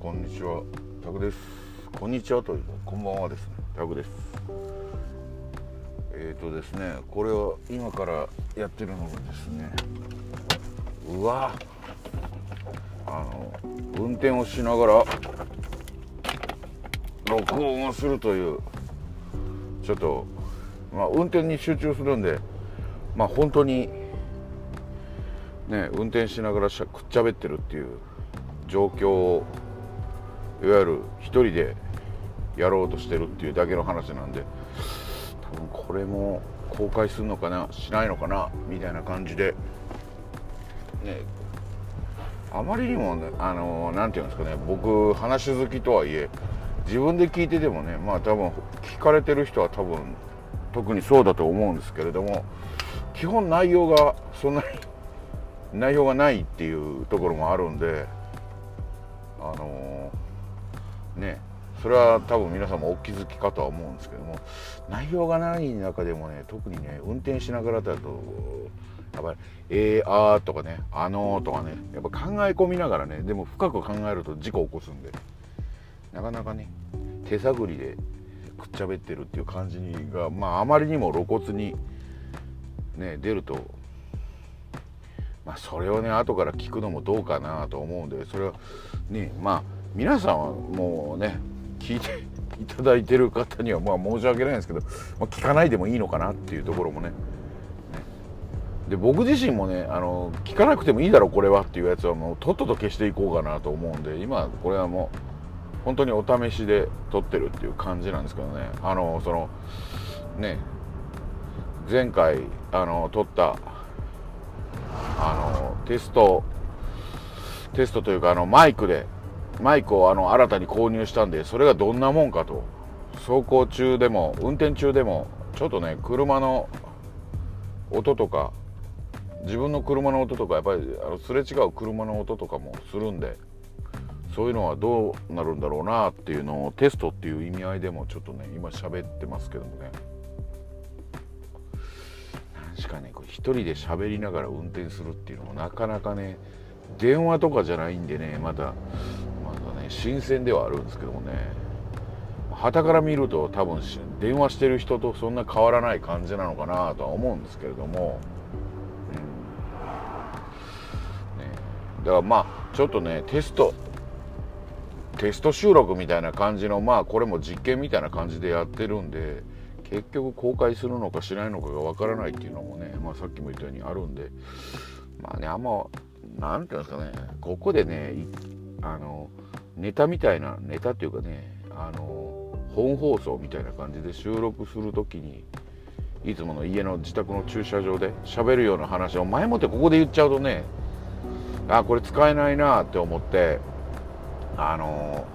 こんにちは。タクです。こんにちはというかこんばんはですね。タクです。えっ、ー、とですねこれを今からやってるのがですねうわ。あの運転をしながら録音をするというちょっとまあ運転に集中するんでまあ本当にね運転しながらしゃくっちゃべってるっていう状況をいわゆる一人でやろうとしてるっていうだけの話なんで多分これも公開するのかなしないのかなみたいな感じでねあまりにもねあの何て言うんですかね僕話好きとはいえ自分で聞いててもねまあ多分聞かれてる人は多分特にそうだと思うんですけれども基本内容がそんなに内容がないっていうところもあるんであの、ねそれは多分皆さんもお気づきかとは思うんですけども内容がない中でもね特にね運転しながらだとやっぱり「えー、あー」とかね「あのー」とかねやっぱ考え込みながらねでも深く考えると事故起こすんでなかなかね手探りでくっちゃべってるっていう感じがまああまりにも露骨にね出るとまあ、それをね後から聞くのもどうかなと思うんでそれはねまあ皆さんはもうね聞いていただいてる方にはまあ申し訳ないんですけど、まあ、聞かないでもいいのかなっていうところもね。で僕自身もねあの聞かなくてもいいだろこれはっていうやつはもうとっとと消していこうかなと思うんで今これはもう本当にお試しで撮ってるっていう感じなんですけどね。あのそのね前回あの撮ったあのテストテストというかあのマイクでマイクをあの新たに購入したんでそれがどんなもんかと走行中でも運転中でもちょっとね車の音とか自分の車の音とかやっぱりあのすれ違う車の音とかもするんでそういうのはどうなるんだろうなっていうのをテストっていう意味合いでもちょっとね今喋ってますけどもね。しかねこれ一人で喋りながら運転するっていうのもなかなかね電話とかじゃないんでねまだ新鮮ではあるんですけどもね。旗から見ると多分電話してる人とそんな変わらない感じなのかなとは思うんですけれども、うん。ね、だからまあちょっとねテストテスト収録みたいな感じのまあこれも実験みたいな感じでやってるんで結局公開するのかしないのかがわからないっていうのもね、まあ、さっきも言ったようにあるんで。まあねあんま何て言うんですかね。ここでねあのネタみたいなネタっていうかねあの本放送みたいな感じで収録する時にいつもの家の自宅の駐車場で喋るような話を前もってここで言っちゃうとねあこれ使えないなって思ってあの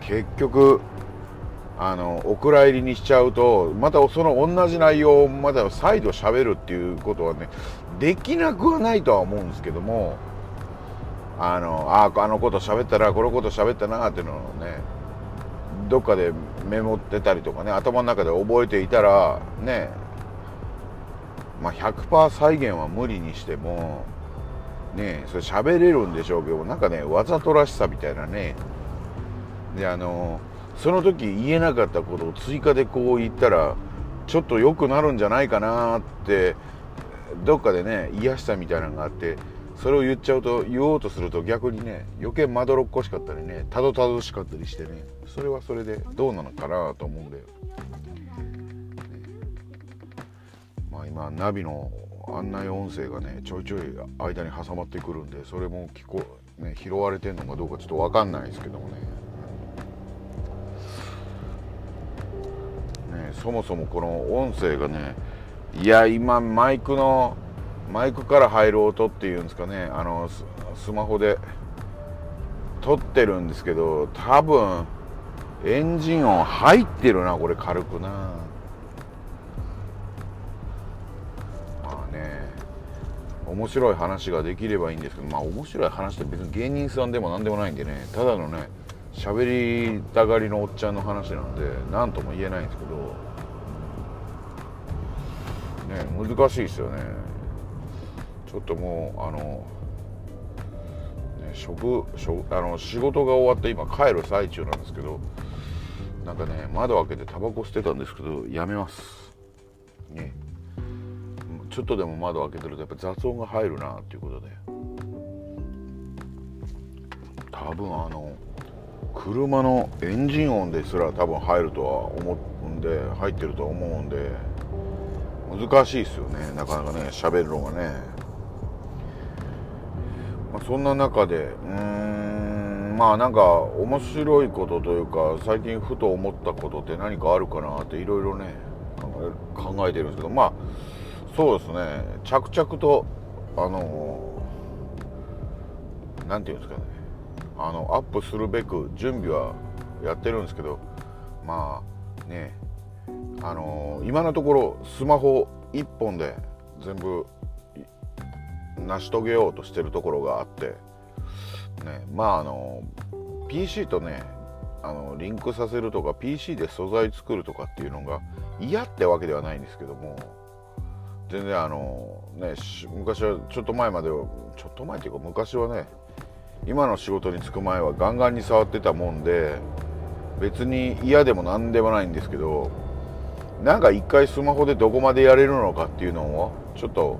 結局あのお蔵入りにしちゃうとまたその同じ内容をまだ再度喋るっていうことはねできなくはないとは思うんですけどもあのああのこと喋ったらこのこと喋ったなっていうのをねどっかでメモってたりとかね頭の中で覚えていたらねまあ100%再現は無理にしてもねそれ喋れるんでしょうけどなんかねわざとらしさみたいなね。であのその時言えなかったことを追加でこう言ったらちょっと良くなるんじゃないかなってどっかでね癒したみたいなのがあってそれを言っちゃうと言おうとすると逆にね余計まどろっこしかったりねたどたどしかったりしてねそれはそれでどうなのかなと思うんだよ。まあ今ナビの案内音声がねちょいちょい間に挟まってくるんでそれも聞こね拾われてんのかどうかちょっと分かんないですけどもね。そもそもこの音声がねいや今マイクのマイクから入る音っていうんですかね。あのスマホで撮ってるんですけど多分エンジン音入ってるなこれ軽くな。まあね面白い話ができればいいんですけどまあ面白い話って別に芸人さんでも何でもないんでね。ただのね喋りたがりのおっちゃんの話なんで何とも言えないんですけど。ね難しいですよね。ちょっともうあの、ね、職あの仕事が終わって今帰る最中なんですけどなんかね窓開けてタバコ捨てたんですけどやめます。ね。ちょっとでも窓開けてるとやっぱ雑音が入るなっていうことで。多分あの車のエンジン音ですら多分入るとは思うんで入ってると思うんで難しいですよね。なかなかね喋るのがね、まあ、そんな中でうんまあなんか面白いことというか最近ふと思ったことって何かあるかなっていろいろね考えてるんですけどまあそうですね着々とあの何て言うんですかねあのアップするべく準備はやってるんですけどまあねあの今のところスマホ1本で全部成し遂げようとしてるところがあって、ね、まああの PC とねあのリンクさせるとか PC で素材作るとかっていうのが嫌ってわけではないんですけども全然あのね昔はちょっと前まではちょっと前っていうか昔はね今の仕事に就く前はガンガンに触ってたもんで別に嫌でも何でもないんですけどなんか一回スマホでどこまでやれるのかっていうのをちょっと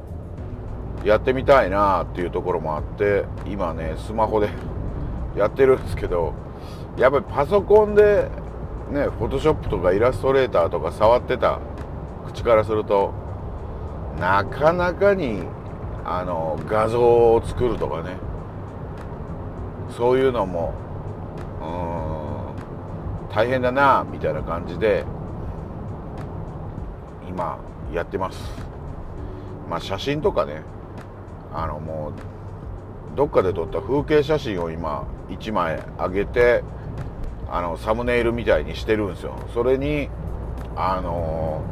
やってみたいなっていうところもあって今ねスマホで やってるんですけどやっぱりパソコンでねフォトショップとかイラストレーターとか触ってた口からするとなかなかにあの画像を作るとかねそういうのもうん大変だなみたいな感じで今やってます。まあ写真とかねあのもうどっかで撮った風景写真を今1枚上げてあのサムネイルみたいにしてるんですよ。それにあの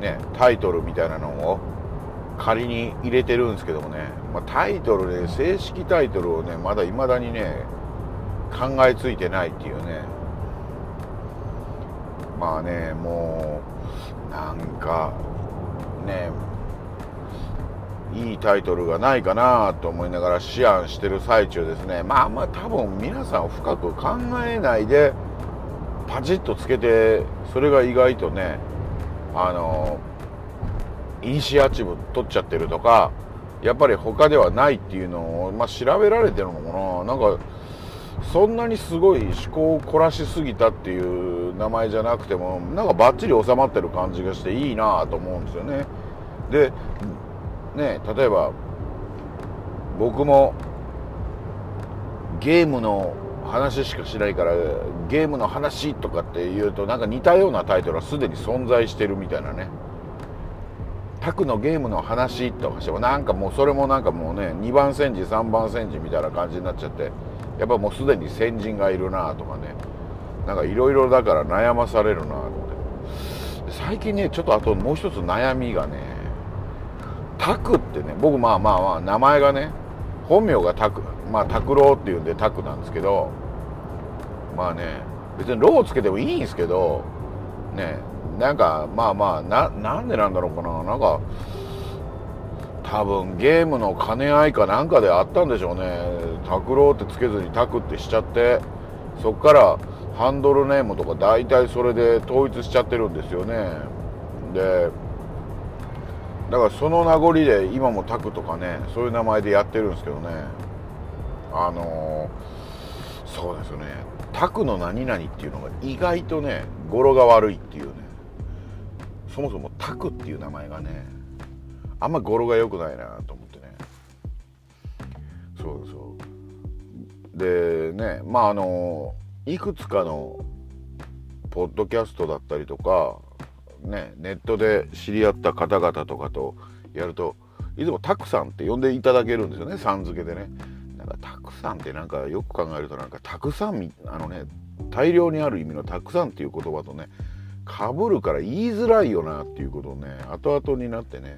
ねタイトルみたいなのを仮に入れてるんですけどもね、まあ、タイトルで正式タイトルをねまだいまだにね考えついてないっていうね。まあねもうなんかねいいタイトルがないかなと思いながら思案してる最中ですね。まああんま多分皆さん深く考えないでパチッとつけてそれが意外とねあのイニシアチブ取っちゃってるとかやっぱり他ではないっていうのを、まあ、調べられてるのかな。なんかそんなにすごい思考を凝らしすぎたっていう名前じゃなくてもなんかバッチリ収まってる感じがしていいなと思うんですよね。でね例えば僕もゲームの話しかしないからゲームの話とかっていうとなんか似たようなタイトルはすでに存在してるみたいなね。タクのゲームの話とかしてもなんかもうそれもなんかもうね2番煎じ3番煎じみたいな感じになっちゃってやっぱもうすでに先人がいるなとかね。なんかいろいろだから悩まされるなと思って。最近ねちょっとあともう一つ悩みがねタクってね僕まあまあまあ名前がね本名がタクまあ拓郎っていうんでタクなんですけどまあね別に「ロ」をつけてもいいんですけどねなんかまあまあななんでなんだろうかななんか多分ゲームの兼ね合いかなんかであったんでしょうね。拓郎ってつけずにタクってしちゃってそっからハンドルネームとか大体それで統一しちゃってるんですよね。でだからその名残で今もタクとかねそういう名前でやってるんですけどね。あのー、そうですよね。タクの何々っていうのが意外とね語呂が悪いっていうね。そもそもタクっていう名前がねあんま語呂が良くないなと思ってね。そうそう。でねまああのいくつかのポッドキャストだったりとかねネットで知り合った方々とかとやるといつもタクさんって呼んでいただけるんですよねさん付けでね。なんかたくさんってなんかよく考えるとなんかたくさんあのね大量にある意味のたくさんっていう言葉とねかぶるから言いづらいよなっていうことをね後々になってね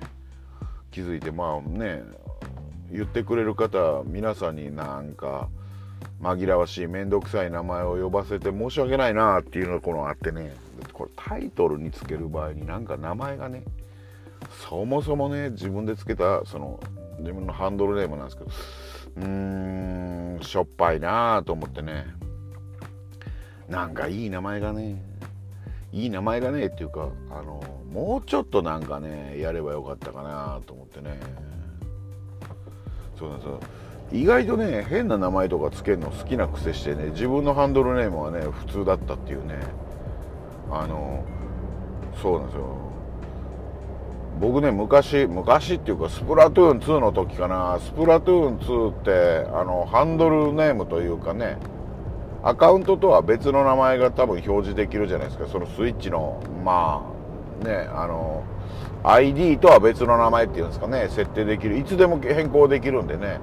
気づいてまあね言ってくれる方皆さんになんか紛らわしい面倒くさい名前を呼ばせて申し訳ないなっていうのがこのあってね。これタイトルにつける場合になんか名前がねそもそもね自分でつけたその自分のハンドルネームなんですけどうーんしょっぱいなと思ってね。なんかいい名前がねいい名前がねっていうかあのもうちょっとなんかねやればよかったかなと思ってね。そうなんですよ。意外とね変な名前とかつけるの好きな癖してね自分のハンドルネームはね普通だったっていうね。あのそうなんですよ。僕ね昔昔っていうかスプラトゥーン2の時かな。スプラトゥーン2ってあのハンドルネームというかねアカウントとは別の名前が多分表示できるじゃないですか。そのスイッチのまあねあの ID とは別の名前っていうんですかね。設定できる。いつでも変更できるんでね。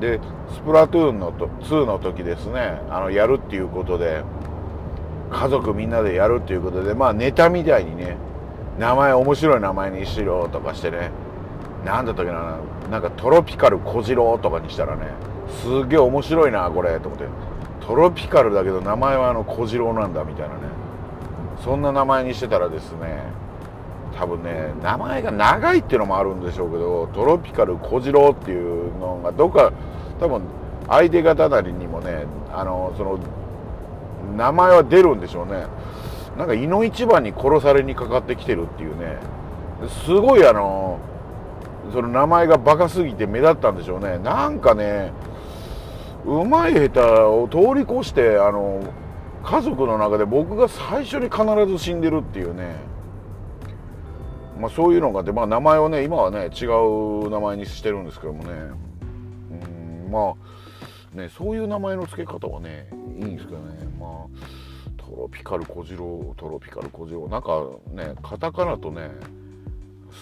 でスプラトゥーンのと2の時ですね。あのやるっていうことで。家族みんなでやるっていうことでまあネタみたいにね名前面白い名前にしろとかしてねなんだったっけななんかトロピカル小次郎とかにしたらねすげえ面白いなこれと思って。トロピカルだけど名前はあの小次郎なんだみたいなね。そんな名前にしてたらですね多分ね名前が長いっていうのもあるんでしょうけどトロピカル小次郎っていうのがどっか多分相手方なりにもねあのその名前は出るんでしょうね。なんか井の一番に殺されにかかってきてるっていうね。すごいあのその名前がバカすぎて目立ったんでしょうね。なんかねうまい下手を通り越してあの家族の中で僕が最初に必ず死んでるっていうね。まあそういうのがあってまあ名前をね今はね違う名前にしてるんですけどもね。うんまあねそういう名前の付け方はねいいんですけどね。まあトロピカル小次郎トロピカル小次郎。なんかねカタカナとね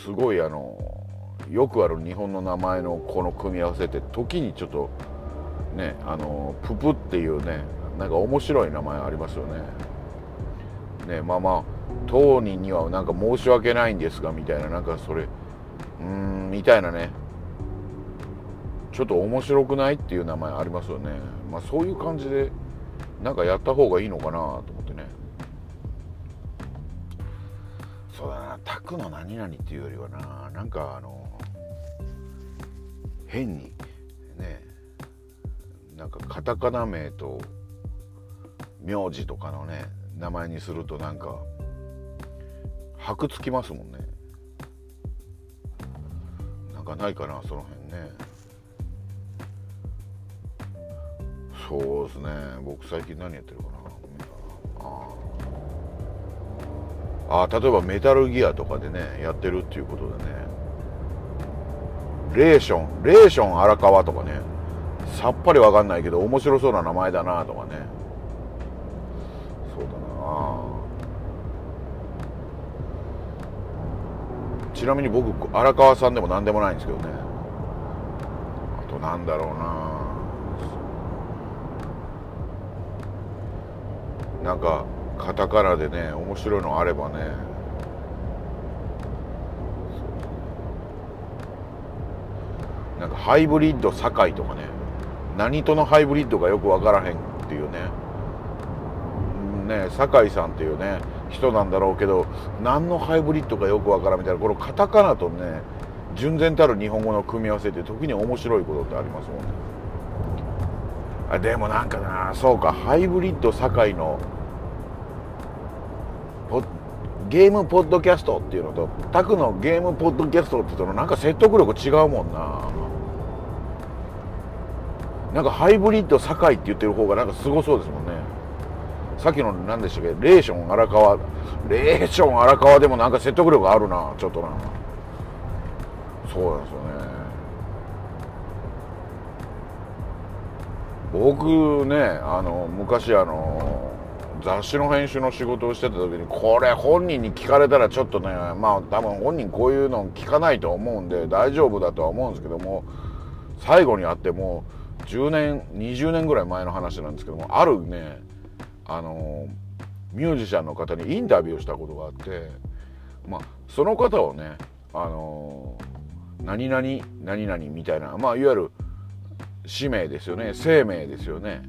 すごいあのよくある日本の名前のこの組み合わせって時にちょっとねあのププっていうねなんか面白い名前ありますよね。ねまあまあ当人にはなんか申し訳ないんですがみたいななんかそれうーんみたいなね。ちょっと面白くないっていう名前ありますよね。まあそういう感じでなんかやった方がいいのかなと思ってね。そうだな、タクの何々っていうよりはな、なんかあの、変に、ね、なんかカタカナ名と名字とかのね、名前にするとなんか、箔つきますもんね。なんかないかな、その辺ね。そうですね、僕最近何やってるかな。ああ例えばメタルギアとかでねやってるっていうことでね。レーションレーション荒川とかね。さっぱりわかんないけど面白そうな名前だなとかね。そうだな。ちなみに僕荒川さんでも何でもないんですけどね。あとなんだろうな。なんかカタカナでね面白いのあればね。なんかハイブリッド堺とかね。何とのハイブリッドがよく分からへんっていうね。ね堺さんっていうね人なんだろうけど何のハイブリッドかよく分からんみたいなこのカタカナとね純然たる日本語の組み合わせって時に面白いことってありますもんね。あでもなんかなそうかハイブリッド堺のゲームポッドキャストっていうのとタクのゲームポッドキャストっていうのなんか説得力違うもんな。なんかハイブリッド堺って言ってる方がなんかすごそうですもんね。さっきの何でしたっけ？レーション荒川。レーション荒川でもなんか説得力あるな。ちょっとな。そうなんですよね。僕ねあの昔あの雑誌の編集の仕事をしてた時にこれ本人に聞かれたらちょっとねまあ多分本人こういうの聞かないと思うんで大丈夫だとは思うんですけども最後に会ってもう10年20年ぐらい前の話なんですけどもあるねあのミュージシャンの方にインタビューしたことがあってまあその方をねあの何々何々みたいなまあいわゆる使命ですよね生命ですよね。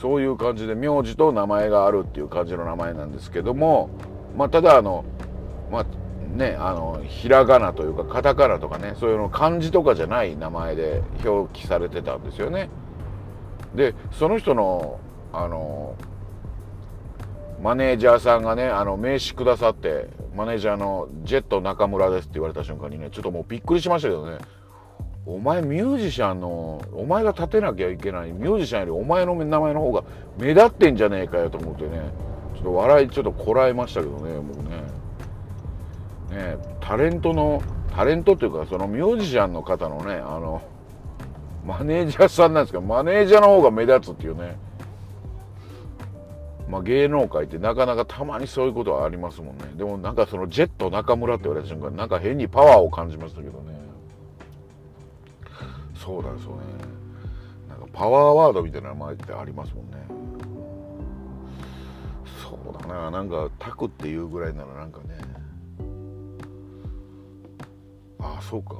そういう感じで名字と名前があるっていう感じの名前なんですけどもまあただあのまあねあのひらがなというかカタカナとかねそういうの漢字とかじゃない名前で表記されてたんですよね。でその人のあのマネージャーさんがねあの名刺くださってマネージャーのジェット中村ですって言われた瞬間にねちょっともうびっくりしましたけどね。お前ミュージシャンのお前が立てなきゃいけないミュージシャンよりお前の名前の方が目立ってんじゃねえかよと思ってね。ちょっと笑いちょっとこらえましたけどねもうね。ねタレントのタレントっていうかそのミュージシャンの方のねあのマネージャーさんなんですけどマネージャーの方が目立つっていうね。まあ、芸能界ってなかなかたまにそういうことはありますもんね。でもなんかそのジェット中村って言われた瞬間なんか変にパワーを感じましたけどね。そうなんですよね。なんかパワーワードみたいな名前ってありますもんね。そうだな。なんかタクっていうぐらいならなんかね。ああそうか。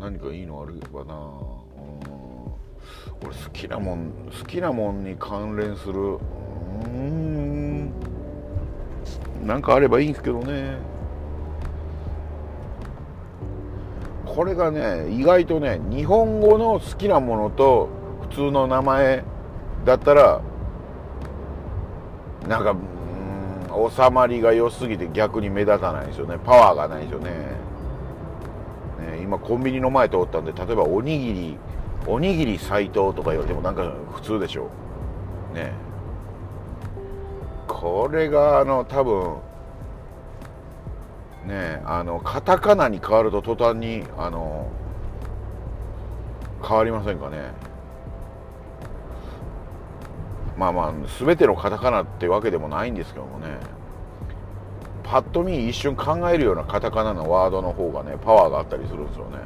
何かいいのあればな。俺好きなもん好きなもんに関連する。うん。なんかあればいいんですけどね。これがね意外とね日本語の好きなものと普通の名前だったらなんかうん収まりが良すぎて逆に目立たないですよね。パワーがないですよね。ね今コンビニの前通ったんで例えばおにぎりおにぎり斎藤とか言われてもなんか普通でしょ。うね。これがあの多分ねあのカタカナに変わると途端にあの変わりませんかね。まあまあ全てのカタカナってわけでもないんですけどもね。パッと見一瞬考えるようなカタカナのワードの方がねパワーがあったりするんですよね。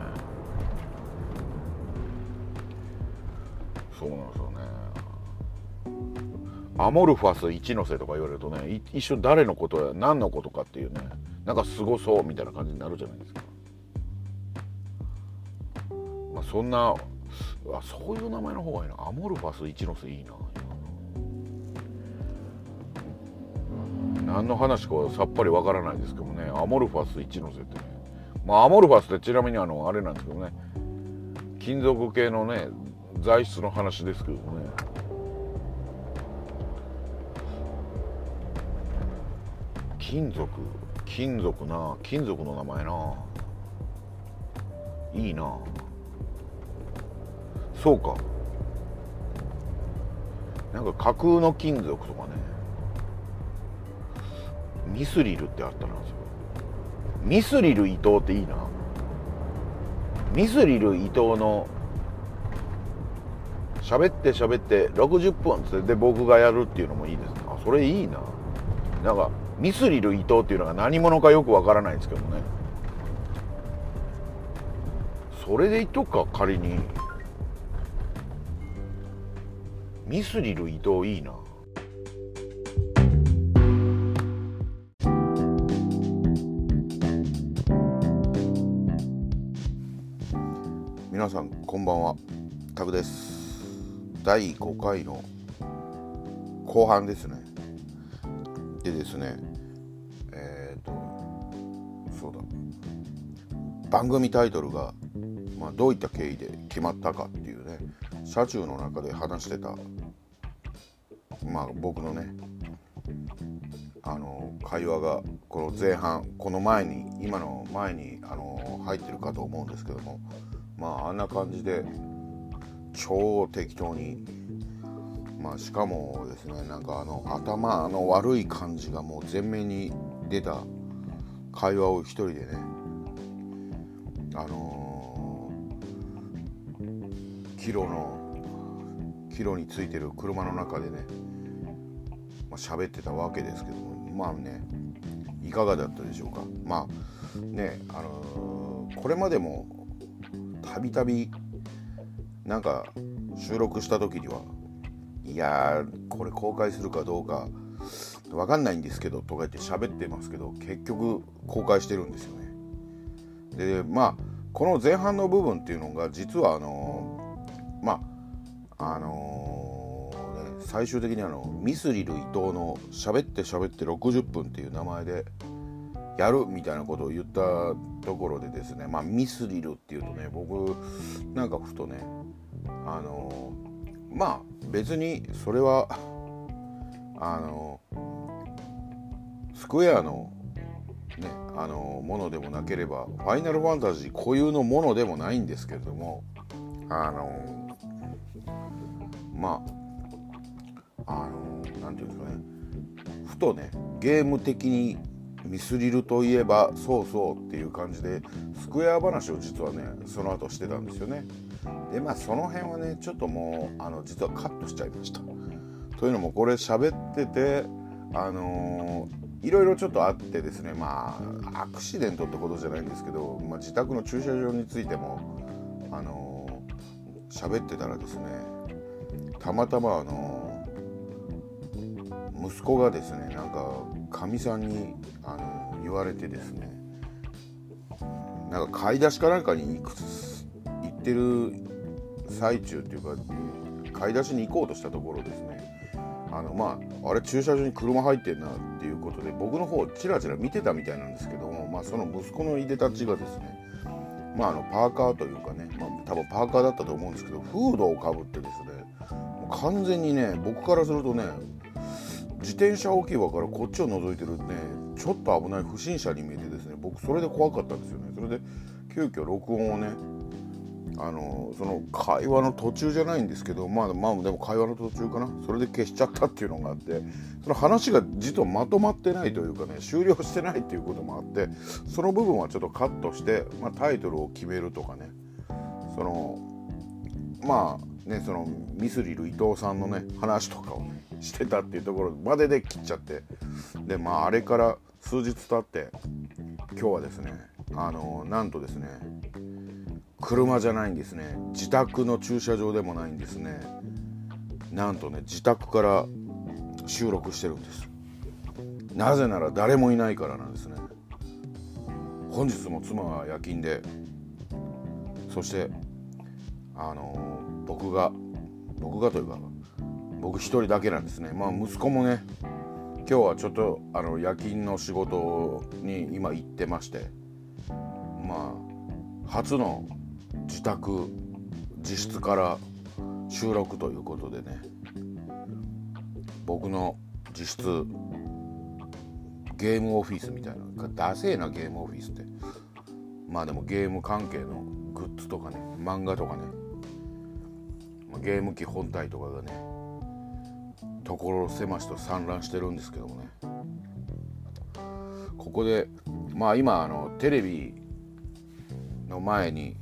そうなんですアモルファス一ノ瀬とか言われるとね一瞬誰のことや何のことかっていうねなんかすごそうみたいな感じになるじゃないですか。まあ、そんなあそういう名前の方がいいなアモルファス一ノ瀬いいな。何の話かはさっぱりわからないですけどねアモルファス一ノ瀬ってね。まあアモルファスってちなみにあのあれなんですけどね金属系のね材質の話ですけどね。金属金属な金属の名前な。いいな。そうか。なんか架空の金属とかね。ミスリルってあったなミスリル伊藤っていいな。ミスリル伊藤の喋って喋って60分つってで僕がやるっていうのもいいです。ねあそれいいな。なんかミスリル伊藤っていうのが何者かよくわからないんですけどね。それで言っとくか仮に。ミスリル伊藤いいな。皆さんこんばんは。タグです。第5回の後半ですね。でですねえっ、ー、とそうだ。番組タイトルが、まあ、どういった経緯で決まったかっていうね車中の中で話してたまあ僕のねあの会話がこの前半この前に今の前にあの入ってるかと思うんですけどもまああんな感じで超適当にまあしかもですねなんかあの頭の悪い感じがもう前面に出た会話を一人でねあのー、キロのキロについてる車の中でねまあ、喋ってたわけですけどもまあねいかがだったでしょうか。まあねあのー、これまでもたびたびなんか収録した時にはいやこれ公開するかどうか分かんないんですけどとか言って喋ってますけど結局公開してるんですよね。でまあこの前半の部分っていうのが実はあのー、まああのー最終的にあのミスリル伊藤の「喋って喋って60分」っていう名前でやるみたいなことを言ったところでですねまあミスリルっていうとね僕なんかふとねあのまあ別にそれはあのスクエアのねあのものでもなければファイナルファンタジー固有のものでもないんですけれどもあのまああの何て言うんですかね。ふとねゲーム的にミスリルといえばそうそうっていう感じでスクエア話を実はねその後してたんですよね。でまあその辺はねちょっともうあの実はカットしちゃいました。というのもこれ喋っててあのー、いろいろちょっとあってですねまあアクシデントってことじゃないんですけど、まあ、自宅の駐車場についてもあのー、喋ってたらですねたまたまあのー、息子がですねなんかかみさんにあの言われてですねなんか買い出しかなんかに行く行ってる最中っていうか買い出しに行こうとしたところですね。あのまああれ駐車場に車入ってんなっていうことで僕の方をチラチラ見てたみたいなんですけども、まあ、その息子のいでたちがですねまあ、あのパーカーというかね、まあ、多分パーカーだったと思うんですけどフードをかぶってですね完全にね僕からするとね自転車置き場からこっちを覗いてるねちょっと危ない不審者に見えてですね僕それで怖かったんですよね。それで急遽録音をねあのその会話の途中じゃないんですけどまあまあでも会話の途中かな。それで消しちゃったっていうのがあってその話が実はまとまってないというかね終了してないっていうこともあってその部分はちょっとカットして、まあ、タイトルを決めるとかね。そのまあねそのミスリル伊藤さんのね話とかをねしてたっていうところまでで切っちゃって。でまああれから数日経って今日はですねあのなんとですね車じゃないんですね。自宅の駐車場でもないんですね。なんとね自宅から収録してるんです。なぜなら誰もいないからなんですね。本日も妻は夜勤でそしてあの僕が僕がというか僕一人だけなんですね。まあ息子もね今日はちょっとあの夜勤の仕事に今行ってましてまあ初の自宅自室から収録ということでね。僕の自室ゲームオフィスみたいなダセーなゲームオフィスって。まあでもゲーム関係のグッズとかね漫画とかね。ゲーム機本体とかがね所狭しと散乱してるんですけどもね。ここでまあ今あのテレビの前に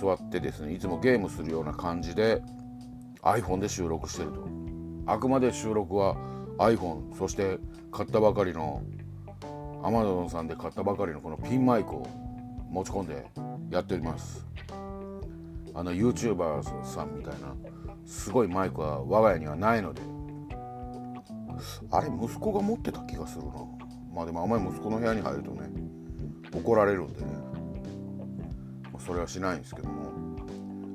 座ってですねいつもゲームするような感じで iPhone で収録してると。あくまで収録は iPhone そして買ったばかりの Amazon さんで買ったばかりのこのピンマイクを持ち込んでやっております。あの YouTuber さんみたいなすごいマイクは我が家にはないのであれ息子が持ってた気がするな。まあでもあんまり息子の部屋に入るとね怒られるんでね。それはしないんですけども、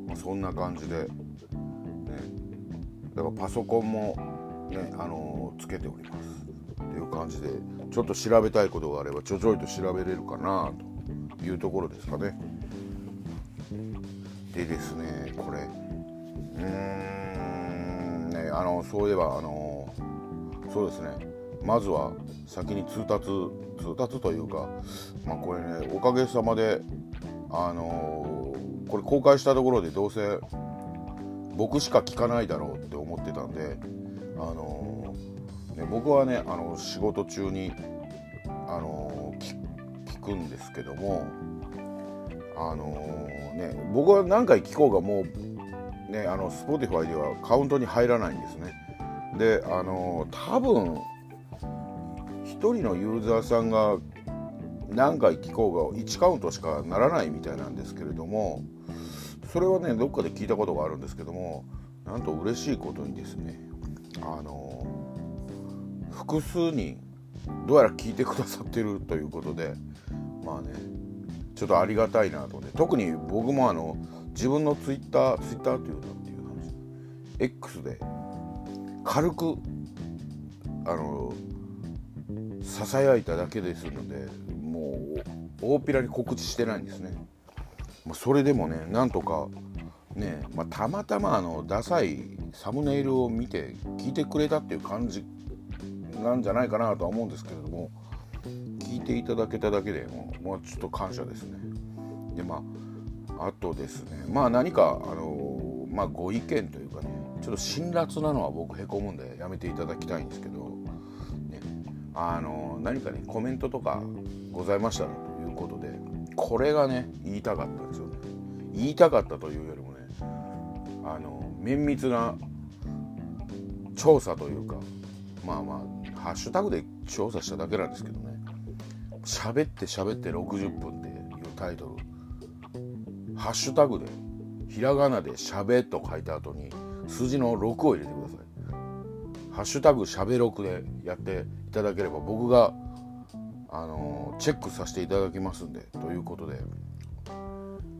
まあ、そんな感じで、ね、だからパソコンもね、あの、つけております。っていう感じでちょっと調べたいことがあればちょちょいと調べれるかなというところですかね。でですねこれ。うーんねあのそういえばあのそうですね。まずは先に通達通達というかまあこれねおかげさまであのー、これ公開したところでどうせ僕しか聞かないだろうって思ってたんで、あのー、ね、僕はねあの仕事中に、あのー、聞くんですけども、あのね、僕は何回聞こうがもう、ね、あの Spotify ではカウントに入らないんですね。であの多分1人のユーザーさんが何回聞こうが1カウントしかならないみたいなんですけれどもそれはねどっかで聞いたことがあるんですけどもなんと嬉しいことにですねあの複数人どうやら聞いてくださってるということでまあねちょっとありがたいなとね特に僕もあの自分のツイッターツイッターというのっていう話 X で軽くあのささやいただけですのでもう大っぴらに告知してないんですね。もうそれでもねなんとかねまあ、たまたまあのダサいサムネイルを見て聞いてくれたっていう感じなんじゃないかなとは思うんですけれども聞いていただけただけでもう、まあ、ちょっと感謝ですね。でまああとですねまあ何かあのまあご意見というかねちょっと辛辣なのは僕へこむんでやめていただきたいんですけど、ね、あの何かねコメントとかございましたらということでこれがね言いたかったんですよ。ね言いたかったというよりもねあの綿密な調査というかまあまあハッシュタグで調査しただけなんですけどね。喋って喋って60分っていうタイトル。ハッシュタグでひらがなで「しゃべ」と書いた後に数字の6を入れてください。ハッシュタグしゃべ6でやっていただければ僕があのチェックさせていただきますんでということで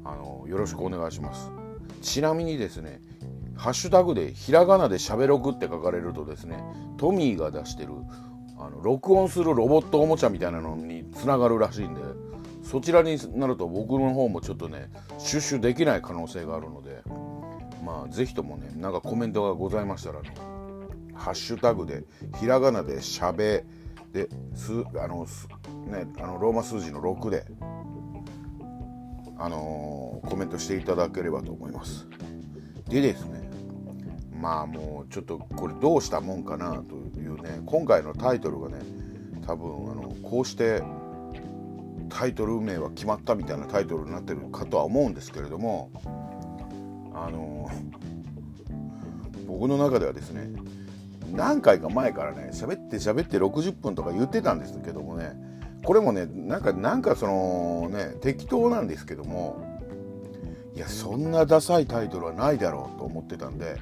あのよろしくお願いします。ちなみにですねハッシュタグでひらがなでしゃべろくって書かれるとですねトミーが出してるあの録音するロボットおもちゃみたいなのにつながるらしいんでそちらになると僕の方もちょっとねシュッシュできない可能性があるのでまあ是非ともねなんかコメントがございましたら、ね、ハッシュタグでひらがなでしゃべですあのねあのローマ数字の6であのー、コメントしていただければと思います。でですねまあもうちょっとこれどうしたもんかなというね今回のタイトルがね多分あのこうしてタイトル名は決まったみたいなタイトルになってるかとは思うんですけれどもあの僕の中ではですね何回か前からね喋って喋って60分とか言ってたんですけどもねこれもねなんかなんかそのね適当なんですけどもいやそんなダサいタイトルはないだろうと思ってたんで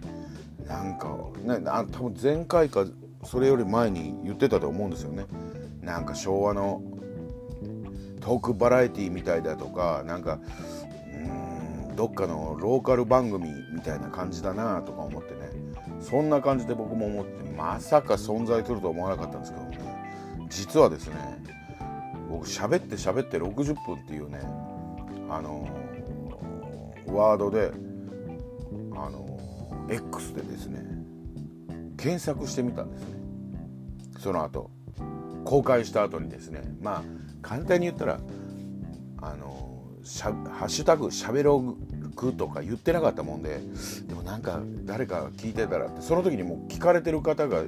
なんかねあ多分前回かそれより前に言ってたと思うんですよね。なんか昭和のトークバラエティみたいだとかなんかうんどっかのローカル番組みたいな感じだなとか思ってね。そんな感じで僕も思ってまさか存在するとは思わなかったんですけどもね。実はですね僕喋って喋って60分っていうねあのー、ワードであのー、X でですね検索してみたんですね。その後公開した後にですねまあ簡単に言ったらあのー、ハッシュタグしゃべろくとか言ってなかったもんででもなんか誰か聞いてたらってその時にもう聞かれてる方が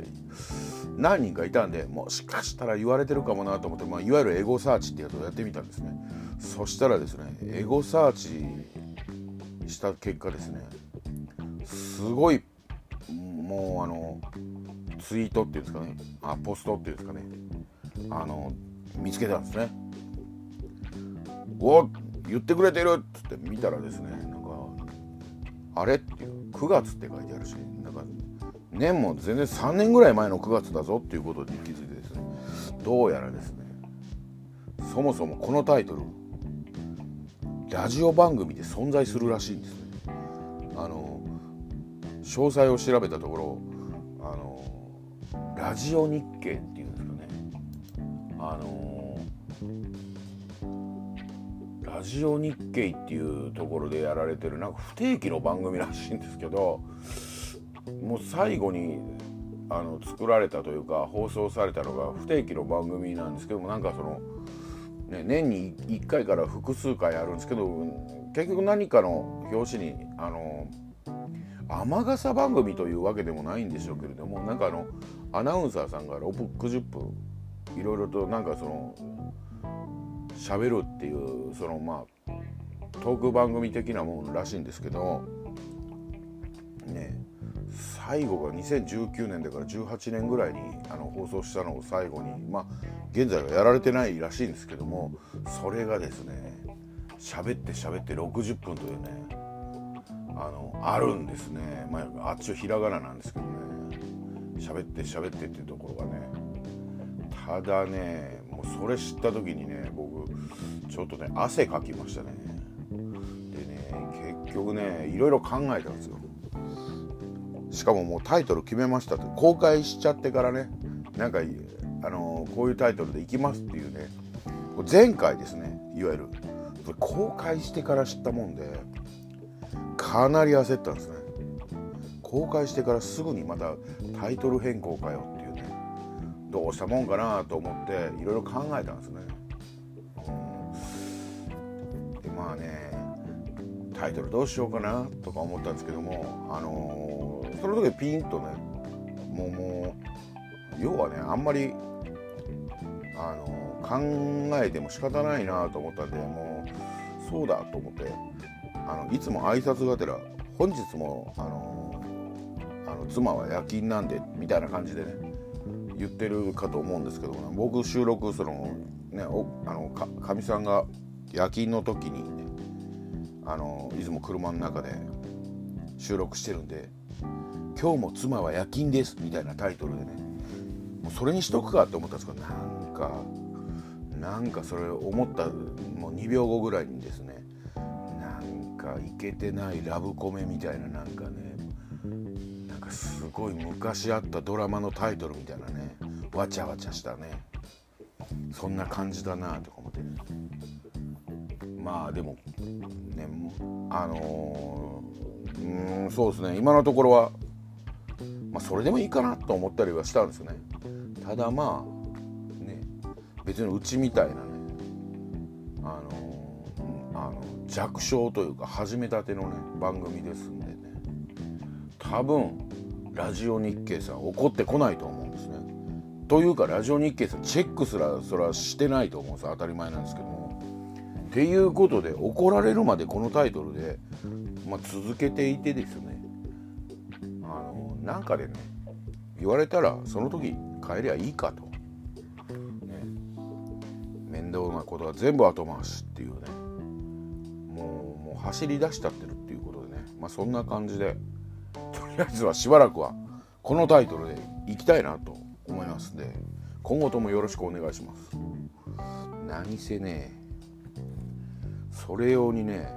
何人かいたんでもしかしたら言われてるかもなと思って、まあ、いわゆるエゴサーチってやつをやってみたんですね。そしたらですねエゴサーチした結果ですねすごいもうあのツイートっていうんですかねあポストっていうんですかねあの見つけたんですね。お言ってくれてるっつって見たらですねなんかあれっていう9月って書いてあるし。なんか年も全然3年ぐらい前の9月だぞっていうことに気づいてですねどうやらですねそもそもこのタイトルラジオ番組で存在するらしいんですね。あの詳細を調べたところあのラジオ日経っていうんですかねあのラジオ日経っていうところでやられてるなんか不定期の番組らしいんですけどもう最後にあの作られたというか放送されたのが不定期の番組なんですけどもなんかその、ね、年に1回から複数回あるんですけど結局何かの表紙にあの雨傘番組というわけでもないんでしょうけれどもなんかあのアナウンサーさんが60分いろいろとなんかその喋るっていうそのまあトーク番組的なものらしいんですけどね。最後が2019年だから18年ぐらいにあの放送したのを最後にまあ現在はやられてないらしいんですけどもそれがですね喋って喋って60分というねあのあるんですね、まあ、あっちはひらがななんですけどね。喋って喋ってっていうところがね。ただねもうそれ知った時にね僕ちょっとね汗かきましたね。でね結局ねいろいろ考えたんですよ。しかももうタイトル決めましたって公開しちゃってからねなんかあのこういうタイトルでいきますっていうね前回ですねいわゆる公開してから知ったもんでかなり焦ったんですね。公開してからすぐにまたタイトル変更かよっていうねどうしたもんかなと思っていろいろ考えたんですね、うん、でまあねタイトルどうしようかなとか思ったんですけどもあのー、その時ピンとねもうもう要はねあんまりあの、考えても仕方ないなと思ったんでもうそうだと思ってあのいつも挨拶がてら本日もあのあの妻は夜勤なんでみたいな感じでね言ってるかと思うんですけども、ね、僕収録そのねおあのかみさんが夜勤の時にねあのいつも車の中で収録してるんで「今日も妻は夜勤です」みたいなタイトルでね。もうそれにしとくかって思ったんですけどなんかなんかそれ思ったもう2秒後ぐらいにですねなんかいけてないラブコメみたいななんかねなんかすごい昔あったドラマのタイトルみたいなねわちゃわちゃしたね。そんな感じだなとか思って。ねまあでもねあのー、うんそうですね。今のところは、まあ、それでもいいかなと思ったりはしたんですよねただまあね別にうちみたいなねあのー、あの弱小というか始めたてのね番組ですんでね多分ラジオ日経さん怒ってこないと思うんですね。というかラジオ日経さんチェックすらそれはしてないと思うんです当たり前なんですけども。っていうことで怒られるまでこのタイトルで、まあ、続けていてですねなんかでね言われたらその時帰りゃいいかと。ね、面倒なことは全部後回しっていうね。もうもう走り出したってるっていうことでね。まあそんな感じでとりあえずはしばらくはこのタイトルでいきたいなと思いますんで今後ともよろしくお願いします。何せねそれ用にね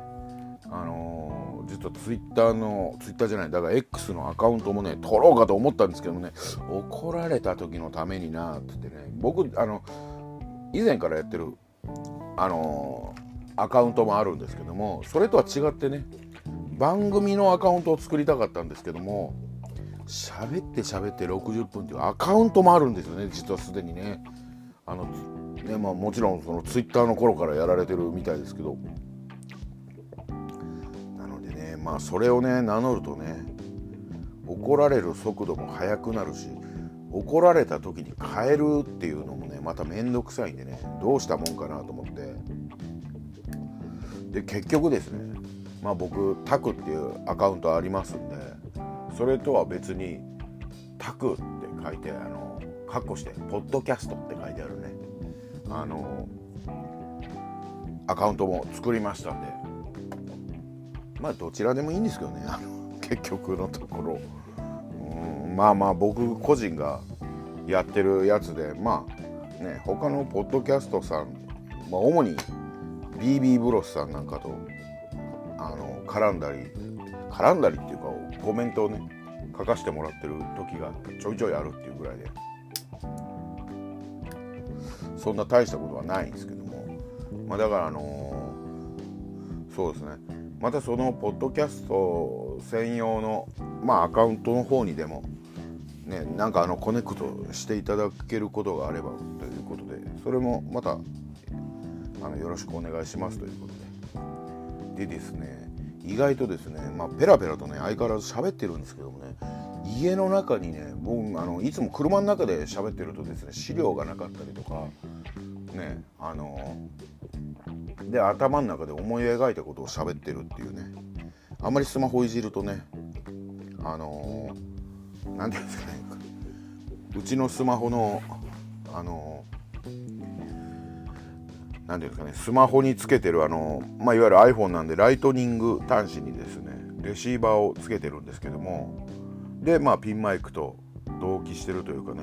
あのー、実はツイッターのツイッターじゃないだから X のアカウントもね取ろうかと思ったんですけどね怒られた時のためになってってね。僕あの以前からやってるあの、アカウントもあるんですけどもそれとは違ってね番組のアカウントを作りたかったんですけども喋って喋って60分っていうアカウントもあるんですよね実はすでにね。あのねまあもちろんそのツイッターの頃からやられてるみたいですけど。まあそれをね名乗るとね怒られる速度も速くなるし怒られた時に変えるっていうのもねまた面倒くさいんでねどうしたもんかなと思って。で結局ですねまあ僕タクっていうアカウントありますんでそれとは別にタクって書いてあのカッコしてポッドキャストって書いてあるねあのアカウントも作りましたんでまあどちらでもいいんですけどね。あの結局のところ。うんまあまあ僕個人がやってるやつでまあね他のポッドキャストさん、まあ、主に BB ブロスさんなんかとあの絡んだり絡んだりっていうかコメントをね書かせてもらってる時がちょいちょいあるっていうぐらいで。そんな大したことはないんですけども。まあだからあのー、そうですね。またそのポッドキャスト専用のまあアカウントの方にでもねなんかあのコネクトしていただけることがあればということでそれもまたあのよろしくお願いしますということで。でですね意外とですね、まあ、ペラペラとね相変わらず喋ってるんですけどもね家の中にね僕あのいつも車の中で喋ってるとですね資料がなかったりとかねあので頭の中で思い描いたことを喋ってるっていうね。あんまりスマホいじるとねあの何て言うんですかね。うちのスマホのあの何ていうんですかね。スマホにつけてるあの、まあ、いわゆる iPhone なんでライトニング端子にですねレシーバーをつけてるんですけども。でまあピンマイクと同期してるというかね。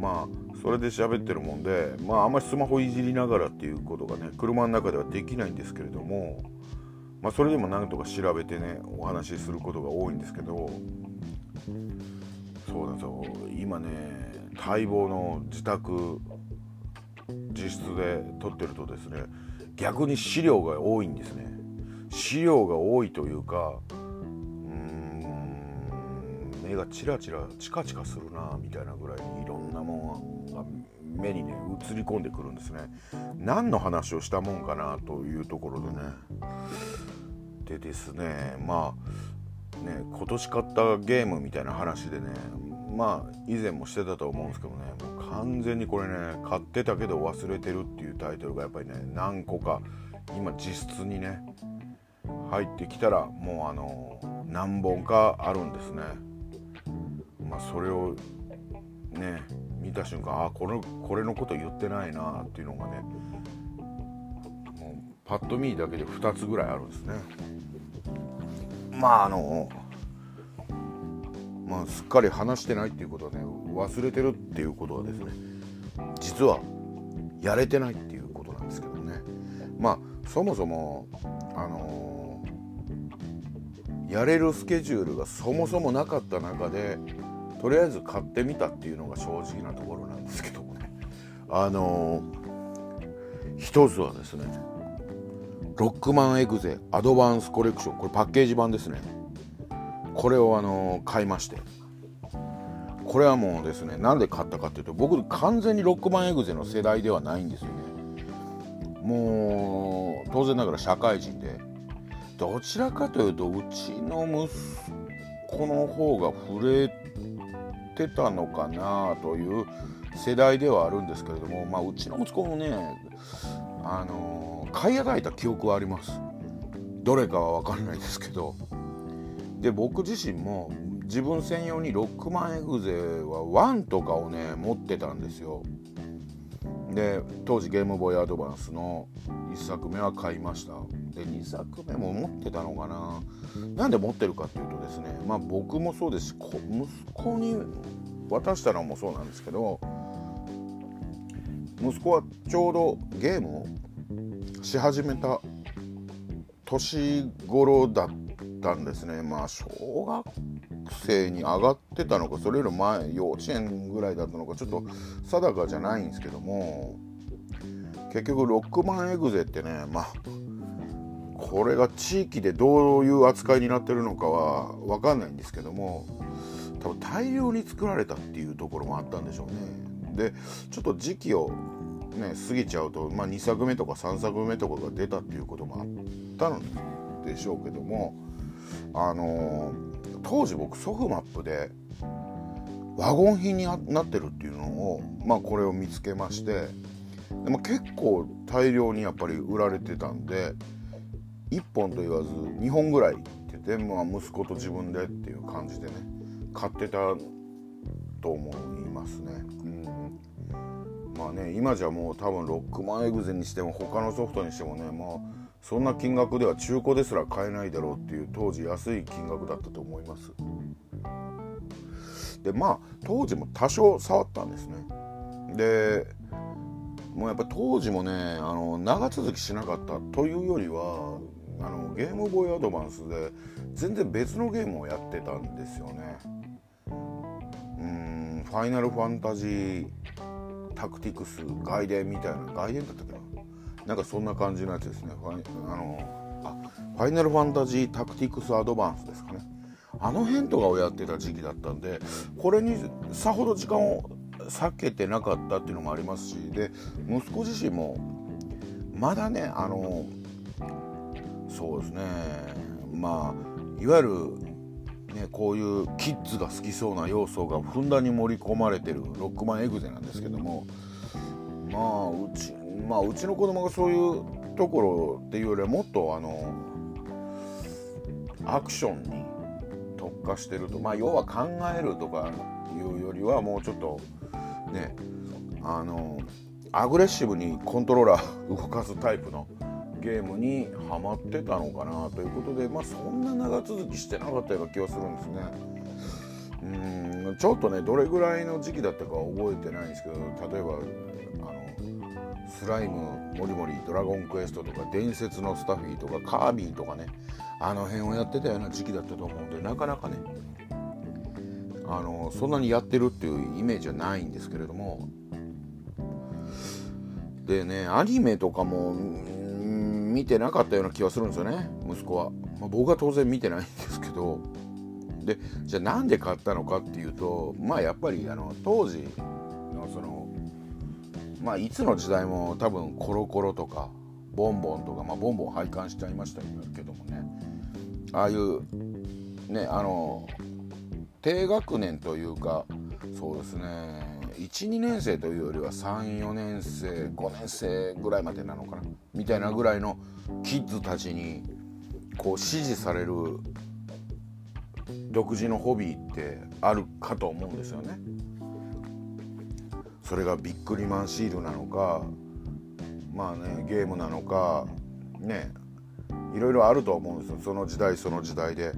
まあそれで喋ってるもんでまああんまりスマホいじりながらっていうことがね車の中ではできないんですけれどもまあ、それでもなんとか調べてねお話しすることが多いんですけどそうだぞ今ね待望の自宅自室で撮ってるとですね逆に資料が多いんですね。資料が多いというかうーん目がチラチラチカチカするなみたいなぐらいにいろんなものが目にね映り込んでくるんですね。何の話をしたもんかなというところでね。でですねまあね今年買ったゲームみたいな話でねまあ以前もしてたと思うんですけどねもう完全にこれね買ってたけど忘れてるっていうタイトルがやっぱりね何個か今実質にね入ってきたらもうあの何本かあるんですね。まあそれをね見た瞬間あこれこれのこと言ってないなっていうのがねもうパッと見だけで2つぐらいあるんですね。まああのまあ、すっかり話してないっていうことはね忘れてるっていうことはですね実はやれてないっていうことなんですけどね。まあそもそもあの、やれるスケジュールがそもそもなかった中でとりあえず買ってみたっていうのが正直なところなんですけどもね。あのー、一つはですねロックマンエグゼアドバンスコレクションこれパッケージ版ですね。これをあの買いまして。これはもうですねなんで買ったかっていうと僕完全にロックマンエグゼの世代ではないんですよね。もう当然ながら社会人でどちらかというとうちの息子の方が触れてたのかなという世代ではあるんですけれども、まあ、うちの息子もねあの買い与えた記憶はあります。どれかは分かんないですけど。で僕自身も自分専用にロックマンエグゼは1とかをね持ってたんですよ。で当時ゲームボーイアドバンスの1作目は買いました。で2作目も持ってたのかな。なんで持ってるかっていうとですねまあ僕もそうですし息子に渡したのもそうなんですけど息子はちょうどゲームをし始めた年頃だったんですね。まあ小学生に上がってたのかそれより前幼稚園ぐらいだったのかちょっと定かじゃないんですけども結局ロックマンエグゼってねまあこれが地域でどういう扱いになってるのかは分かんないんですけども多分大量に作られたっていうところもあったんでしょうね。でちょっと時期をね過ぎちゃうと、まあ、2作目とか3作目とかが出たっていうこともあったんでしょうけどもあのー、当時僕ソフマップでワゴン品になってるっていうのをまあこれを見つけましてでも結構大量にやっぱり売られてたんで1本と言わず2本ぐらいって言って、まあ、息子と自分でっていう感じでね買ってたと思いますね。うん。まあね今じゃもう多分ロックマンエグゼにしても他のソフトにしてもねまあそんな金額では中古ですら買えないだろうっていう当時安い金額だったと思います。でまあ当時も多少触ったんですね。でもうやっぱ当時もねあの長続きしなかったというよりはあのゲームボーイアドバンスで全然別のゲームをやってたんですよね。うんファイナルファンタジータクティクス外伝みたいな外伝だったっけな。なんかそんな感じのやつですね。ファイあのあファイナルファンタジータクティクスアドバンスですかね。あの辺とかをやってた時期だったんでこれにさほど時間を避けてなかったっていうのもありますしで息子自身もまだねあのそうですね。まあいわゆるね、こういうキッズが好きそうな要素がふんだんに盛り込まれてるロックマンエグゼなんですけどもまあうちまあうちの子供がそういうところっていうよりはもっとあのアクションに特化してるとまあ要は考えるとかいうよりはもうちょっとねあのアグレッシブにコントローラー動かすタイプのゲームにはまってたのかなということでまあそんな長続きしてなかったような気はするんですね。うんちょっとねどれぐらいの時期だったか覚えてないんですけど例えばあのスライムモリモリドラゴンクエストとか伝説のスタフィーとかカービィとかねあの辺をやってたような時期だったと思うんでなかなかねあのそんなにやってるっていうイメージはないんですけれどもでねアニメとかも見てなかったような気はするんですよね息子は、まあ、僕は当然見てないんですけど。でじゃあなんで買ったのかっていうとまあやっぱりあの当時のそのまあいつの時代も多分コロコロとかボンボンとかまあボンボン拝観しちゃいましたけどもね。ああいうねあの低学年というかそうですね。12年生というよりは34年生5年生ぐらいまでなのかな？みたいなぐらいのキッズたちにこう支持される独自のホビーってあるかと思うんですよね。それがビックリマンシールなのかまあねゲームなのかねいろいろあると思うんですよその時代その時代で。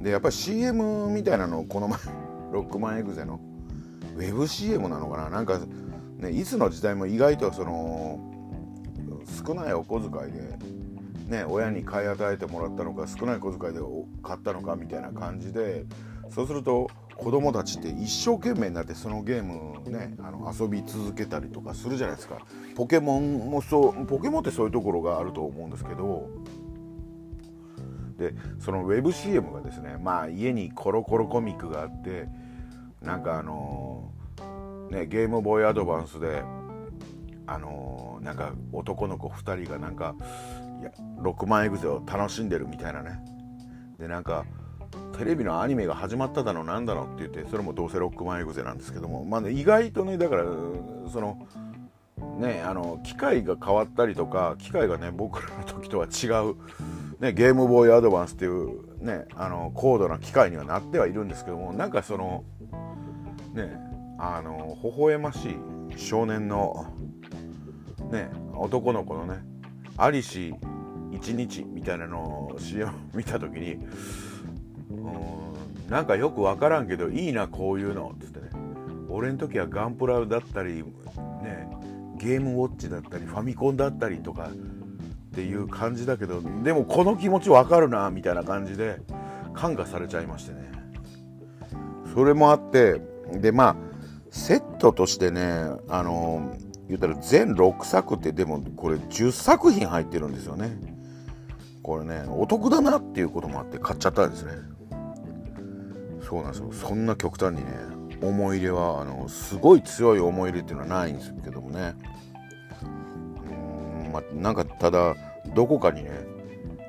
でやっぱり CM みたいなのをこの前ロックマンエグゼのウェブ CM なのかな？なんか、ね、いつの時代も意外とその少ないお小遣いで、ね、親に買い与えてもらったのか少ない小遣いで買ったのかみたいな感じでそうすると子供たちって一生懸命になってそのゲームねあの遊び続けたりとかするじゃないですか。ポケモンもそうポケモンってそういうところがあると思うんですけどでそのウェブ CM がですねまあ家にコロコロコミックがあってなんかあのー、ねゲームボーイアドバンスであのー、なんか男の子2人がなんかいや6万エグゼを楽しんでるみたいなね。でなんかテレビのアニメが始まっただのなんだのって言ってそれもどうせ6万エグゼなんですけども。まあね意外とねだからそのねあの機械が変わったりとか機械がね僕らの時とは違うね、ゲームボーイアドバンスっていう、ね、あの高度な機械にはなってはいるんですけどもなんかそのねあの微笑ましい少年の、ね、男の子のね「アリシ一日」みたいなのを CM 見た時にうんなんかよく分からんけどいいなこういうのっつってね。俺の時はガンプラだったり、ね、ゲームウォッチだったりファミコンだったりとかっていう感じだけどでもこの気持ちわかるなみたいな感じで感化されちゃいましてね。それもあってでまあセットとしてねあの言ったら全6作ってでもこれ10作品入ってるんですよね。これねお得だなっていうこともあって買っちゃったんですね。そうなんですよ。そんな極端にね思い入れはあのすごい強い思い入れっていうのはないんですけどもね。うんまあ、なんかただどこかにね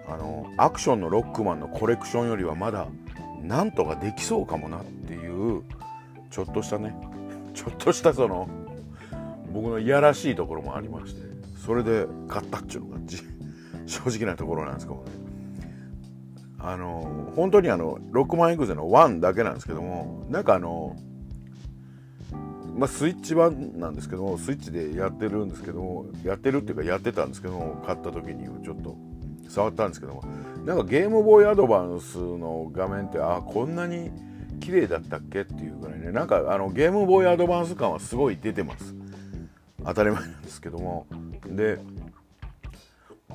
あのアクションのロックマンのコレクションよりはまだなんとかできそうかもなっていうちょっとしたねちょっとしたその僕のいやらしいところもありましてそれで買ったっていうのが正直なところなんですけどね。あの本当にあのロックマンエグゼの1だけなんですけどもなんかあのまあ、スイッチ版なんですけどもスイッチでやってるんですけどもやってるっていうかやってたんですけども買った時にちょっと触ったんですけどもなんかゲームボーイアドバンスの画面ってあこんなに綺麗だったっけっていうぐらいね。なんかあのゲームボーイアドバンス感はすごい出てます。当たり前なんですけども。で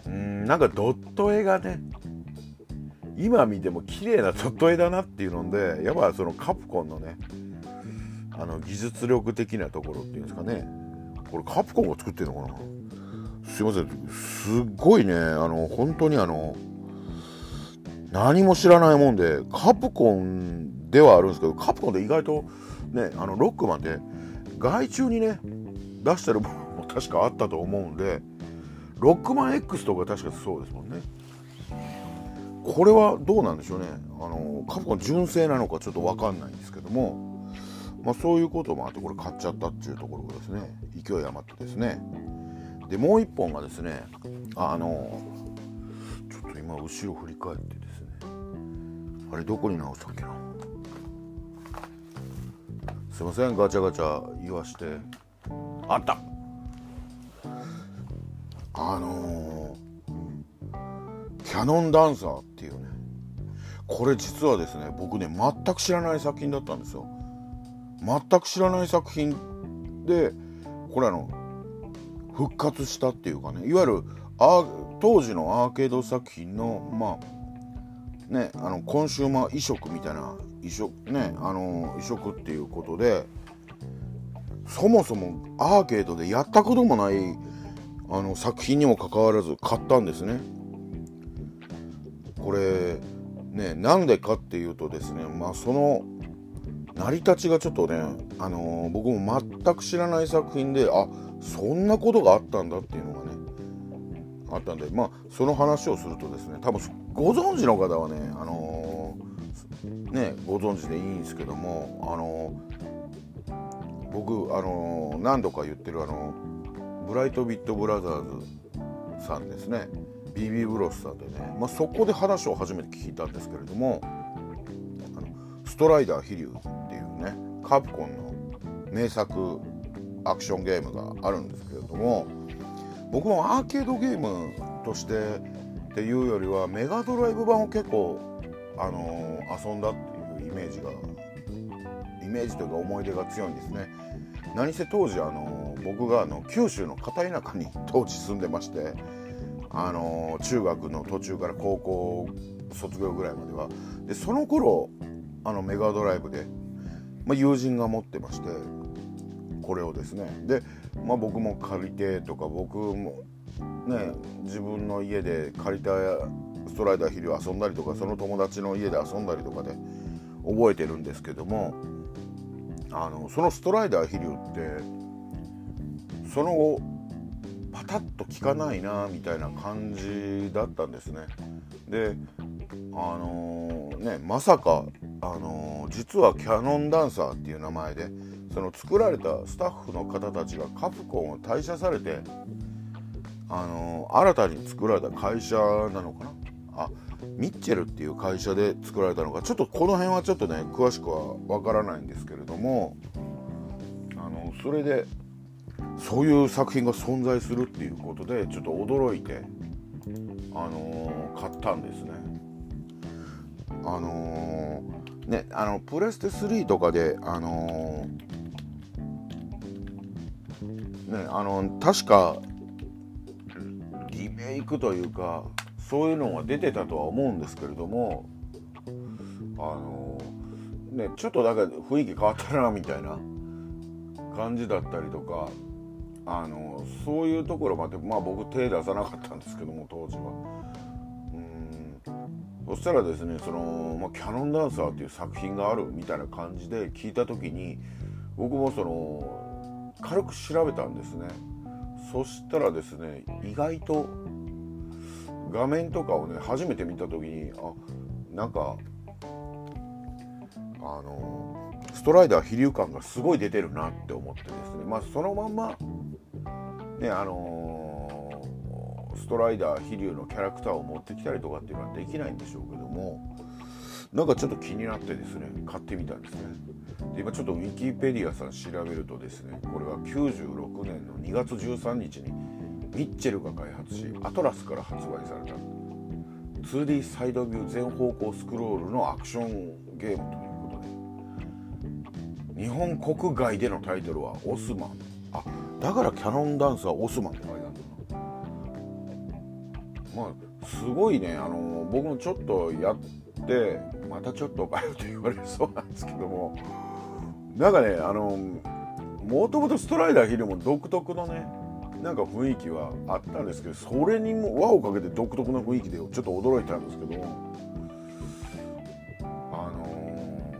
うんなんかドット絵がね今見ても綺麗なドット絵だなっていうのでやっぱそのカプコンのねあの技術力的なところっていうんですかね。これカプコンが作ってるのかな？すいません。すっごいねあの本当にあの何も知らないもんでカプコンではあるんですけどカプコンで意外とねあのロックマンって外注にね出してるものも確かあったと思うんでロックマン X とか確かそうですもんね。これはどうなんでしょうね。あのカプコン純正なのかちょっと分かんないんですけどもまあ、そういうこともあってこれ買っちゃったっていうところがですね勢い余ってですね。でもう一本がですねあのちょっと今後ろ振り返ってですねあれどこに直したっけな？すいませんガチャガチャ言わして。あった。あのー、キャノンダンサーっていうねこれ実はですね僕ね全く知らない作品だったんですよ。全く知らない作品でこれあの復活したっていうかねいわゆるあ当時のアーケード作品のまあねあのコンシューマー移植みたいな移植ねあの移植っていうことでそもそもアーケードでやったこともないあの作品にもかかわらず買ったんですね。これねなんでかっていうとですねまあその成り立ちがちょっとね、あのー、僕も全く知らない作品であそんなことがあったんだっていうのがねあったんでまあその話をするとですね多分ご存知の方はね、あのー、ねご存知でいいんですけども、あの、僕、あの何度か言ってる、あのブライトビットブラザーズさんですね。BB ブロスさんでね、まあ、そこで話を初めて聞いたんですけれどもあのストライダー飛竜っていうねカプコンの名作アクションゲームがあるんですけれども僕もアーケードゲームとしてっていうよりはメガドライブ版を結構、あの、遊んだっていうイメージがイメージというか思い出が強いんですね。何せ当時、あの、僕があの九州の片田舎に当時住んでましてあの中学の途中から高校卒業ぐらいまでは。でその頃あのメガドライブで、まあ、友人が持ってましてこれをですね。で、まあ、僕も借りてとか僕もね自分の家で借りたストライダー肥料遊んだりとかその友達の家で遊んだりとかで覚えてるんですけどもあのそのストライダー肥料ってその後パタッと効かないなみたいな感じだったんですね。であのー、ねまさか、あのー、実はキャノンダンサーっていう名前でその作られたスタッフの方たちがカプコンを退社されて、あのー、新たに作られた会社なのかなあミッチェルっていう会社で作られたのかちょっとこの辺はちょっとね詳しくはわからないんですけれどもあのそれでそういう作品が存在するっていうことでちょっと驚いて、あのー、買ったんですね。あのー、ねあのプレステ3とかであのー、ねあの確かリメイクというかそういうのが出てたとは思うんですけれどもあのねちょっとだけ雰囲気変わったなみたいな感じだったりとかあのそういうところまでまあ僕手出さなかったんですけども当時は。うん。そしたらですねその、まあ、キャノンダンサーっていう作品があるみたいな感じで聞いた時に僕もその軽く調べたんですね。そしたらですね意外と画面とかをね初めて見た時にあなんかあのストライダー飛竜感がすごい出てるなって思ってですね。まあそのまんまねあのー、ストライダー飛竜のキャラクターを持ってきたりとかっていうのはできないんでしょうけどもなんかちょっと気になってですね買ってみたんですね。で今ちょっとウィキペディアさん調べるとですねこれは96年の2月13日にミッチェルが開発しアトラスから発売された。2D サイドビュー全方向スクロールのアクションゲームということで。日本国外でのタイトルはオスマン。あだからキャノンダンスはオスマンって書いてあるんだまあすごいね。あの僕もちょっとやってまたちょっとかよと言われそうなんですけども。なんかねあのもともとストライダーヒルも独特のねなんか雰囲気はあったんですけどそれにも輪をかけて独特な雰囲気でちょっと驚いたんですけどあの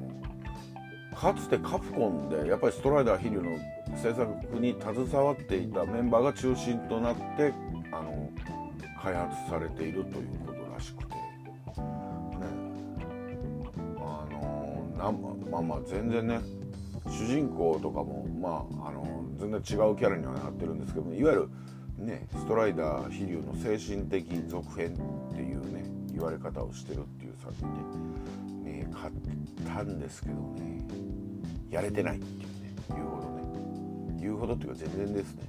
ー、かつてカプコンでやっぱりストライダーヒルの制作に携わっていたメンバーが中心となってあの開発されているということらしくて、ね、あのなまあまあ全然ね主人公とかもまああの全然違うキャラにはなってるんですけどいわゆるねストライダー飛竜の精神的続編っていうね言われ方をしてるっていう作品で、ね、買ったんですけどねやれてないっていうねいうほどね言うほどっていうか全然ですね。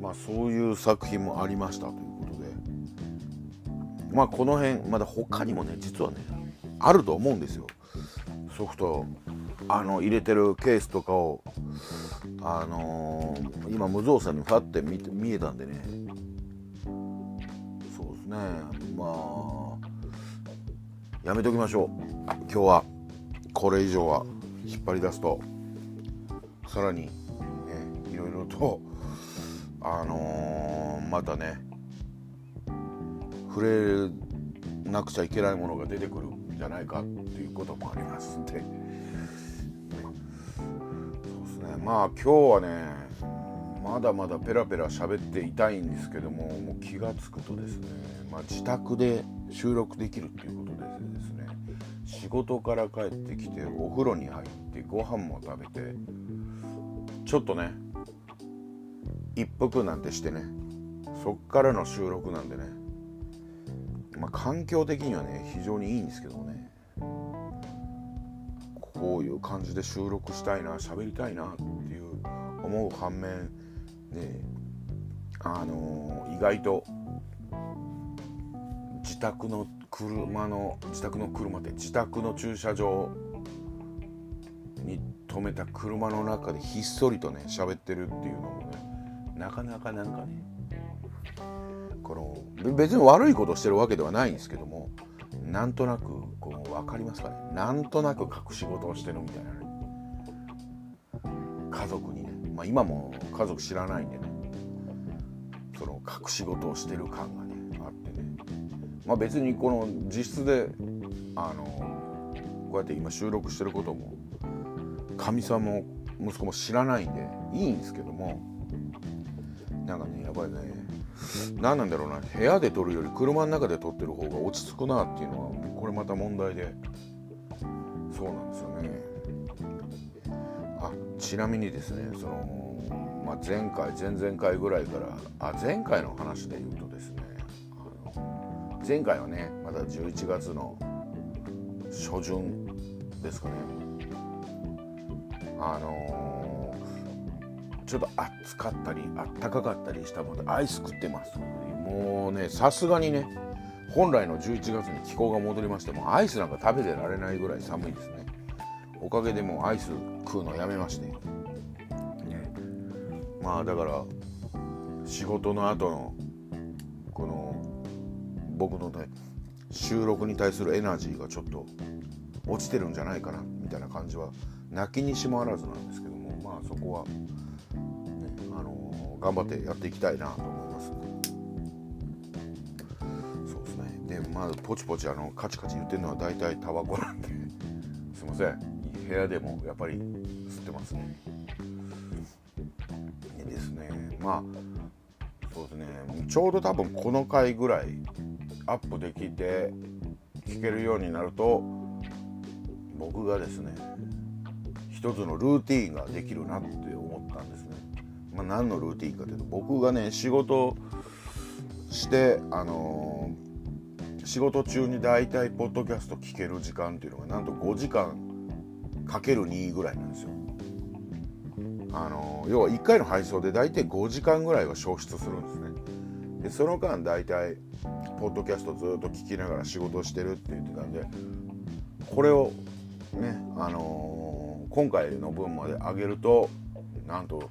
まあそういう作品もありましたということでまあこの辺まだ他にもね実はねあると思うんですよ。ソフトあの入れてるケースとかをあのー、今無造作にファって見見えたんでね。そうですね。まあやめときましょう。今日はこれ以上は引っ張り出すとさらにねいろいろとあのー、またね触れなくちゃいけないものが出てくるんじゃないかっていうこともありますんで、まあ今日はねまだまだペラペラ喋っていたいんですけどももう気が付くとですね、まあ、自宅で収録できるっていうことでですね仕事から帰ってきてお風呂に入ってご飯も食べてちょっとね一服なんてしてねそっからの収録なんでねまあ環境的にはね非常にいいんですけどもねこういう感じで収録したいな喋りたいなっていう思う反面ねあのー、意外と自宅の車の自宅の車って自宅の駐車場に止めた車の中でひっそりとね喋ってるっていうのもねなかなかなんかねこの別に悪いことしてるわけではないんですけどもなんとなくこう分かりますかね？なんとなく隠し事をしてるみたいな。ね家族にね、まあ、今も家族知らないんでね。その隠し事をしてる感がねあってね。まあ別にこの実質であのこうやって今収録してることもかみさんも息子も知らないんでいいんですけども。なんかねやっぱりね何なんだろうな。部屋で撮るより車の中で撮ってる方が落ち着くなっていうのはこれまた問題で。そうなんですよね。あちなみにですねその、まあ、前回前々回ぐらいからあ前回の話で言うとですね前回はねまだ11月の初旬ですかね。あの、ちょっと暑かったりあったかかったりしたのでアイス食ってます。もうねさすがにね本来の11月に気候が戻りましてもアイスなんか食べてられないぐらい寒いですね。おかげでもうアイス食うのやめまして、ね、まあだから仕事の後のこの僕のね収録に対するエナジーがちょっと落ちてるんじゃないかなみたいな感じは泣きにしもあらずなんですけどもまあそこは、頑張ってやっていきたいなと思います。そうですね。でまあポチポチあのカチカチ言ってるのは大体タバコなんで。すいません。部屋でもやっぱり吸ってますね。でですね。まあそうですね。ちょうど多分この回ぐらいアップできて聞けるようになると僕がですね一つのルーティンができるなって。まあ、何のルーティンかというと僕がね仕事してあのー、仕事中に大体ポッドキャスト聞ける時間っていうのがなんと5時間かける2ぐらいなんですよ。あのー、要は1回の配送で大体5時間ぐらいは消失するんですね。でその間大体ポッドキャストずっと聞きながら仕事してるって言ってたんでこれをねあのー今回の分まで上げるとなんと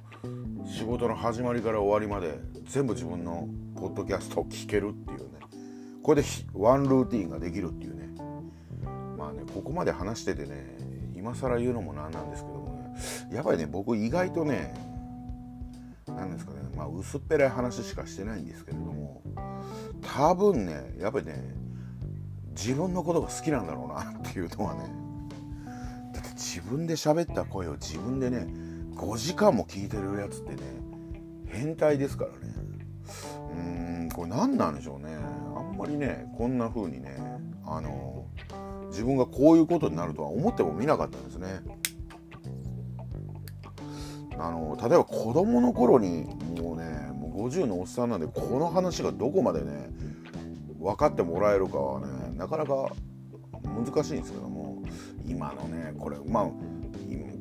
仕事の始まりから終わりまで全部自分のポッドキャストを聞けるっていうね。これでワンルーティンができるっていうね。まあねここまで話しててね今更言うのもなんなんですけどもね。やっぱりね僕意外とね何ですかねまあ薄っぺらい話しかしてないんですけれども多分ねやっぱりね自分のことが好きなんだろうなっていうのはね。だって自分で喋った声を自分でね5時間も聞いてるやつってね変態ですからね。うーんこれ何なんでしょうね。あんまりねこんな風にねあの自分がこういうことになるとは思ってもみなかったんですね。あの例えば子供の頃にもうねもう50のおっさんなんでこの話がどこまでね分かってもらえるかはねなかなか難しいんですけども今のねこれまあ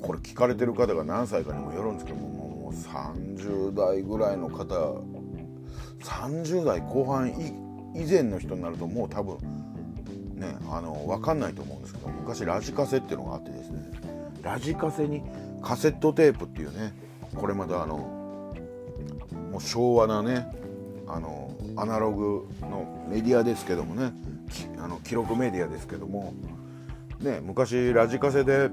これ聞かれてる方が何歳かにもよるんですけどももう30代ぐらいの方30代後半以前の人になるともう多分ねあの分かんないと思うんですけど昔ラジカセっていうのがあってですねラジカセにカセットテープっていうねこれまたあのもう昭和なねあのアナログのメディアですけどもねあの記録メディアですけどもね昔ラジカセで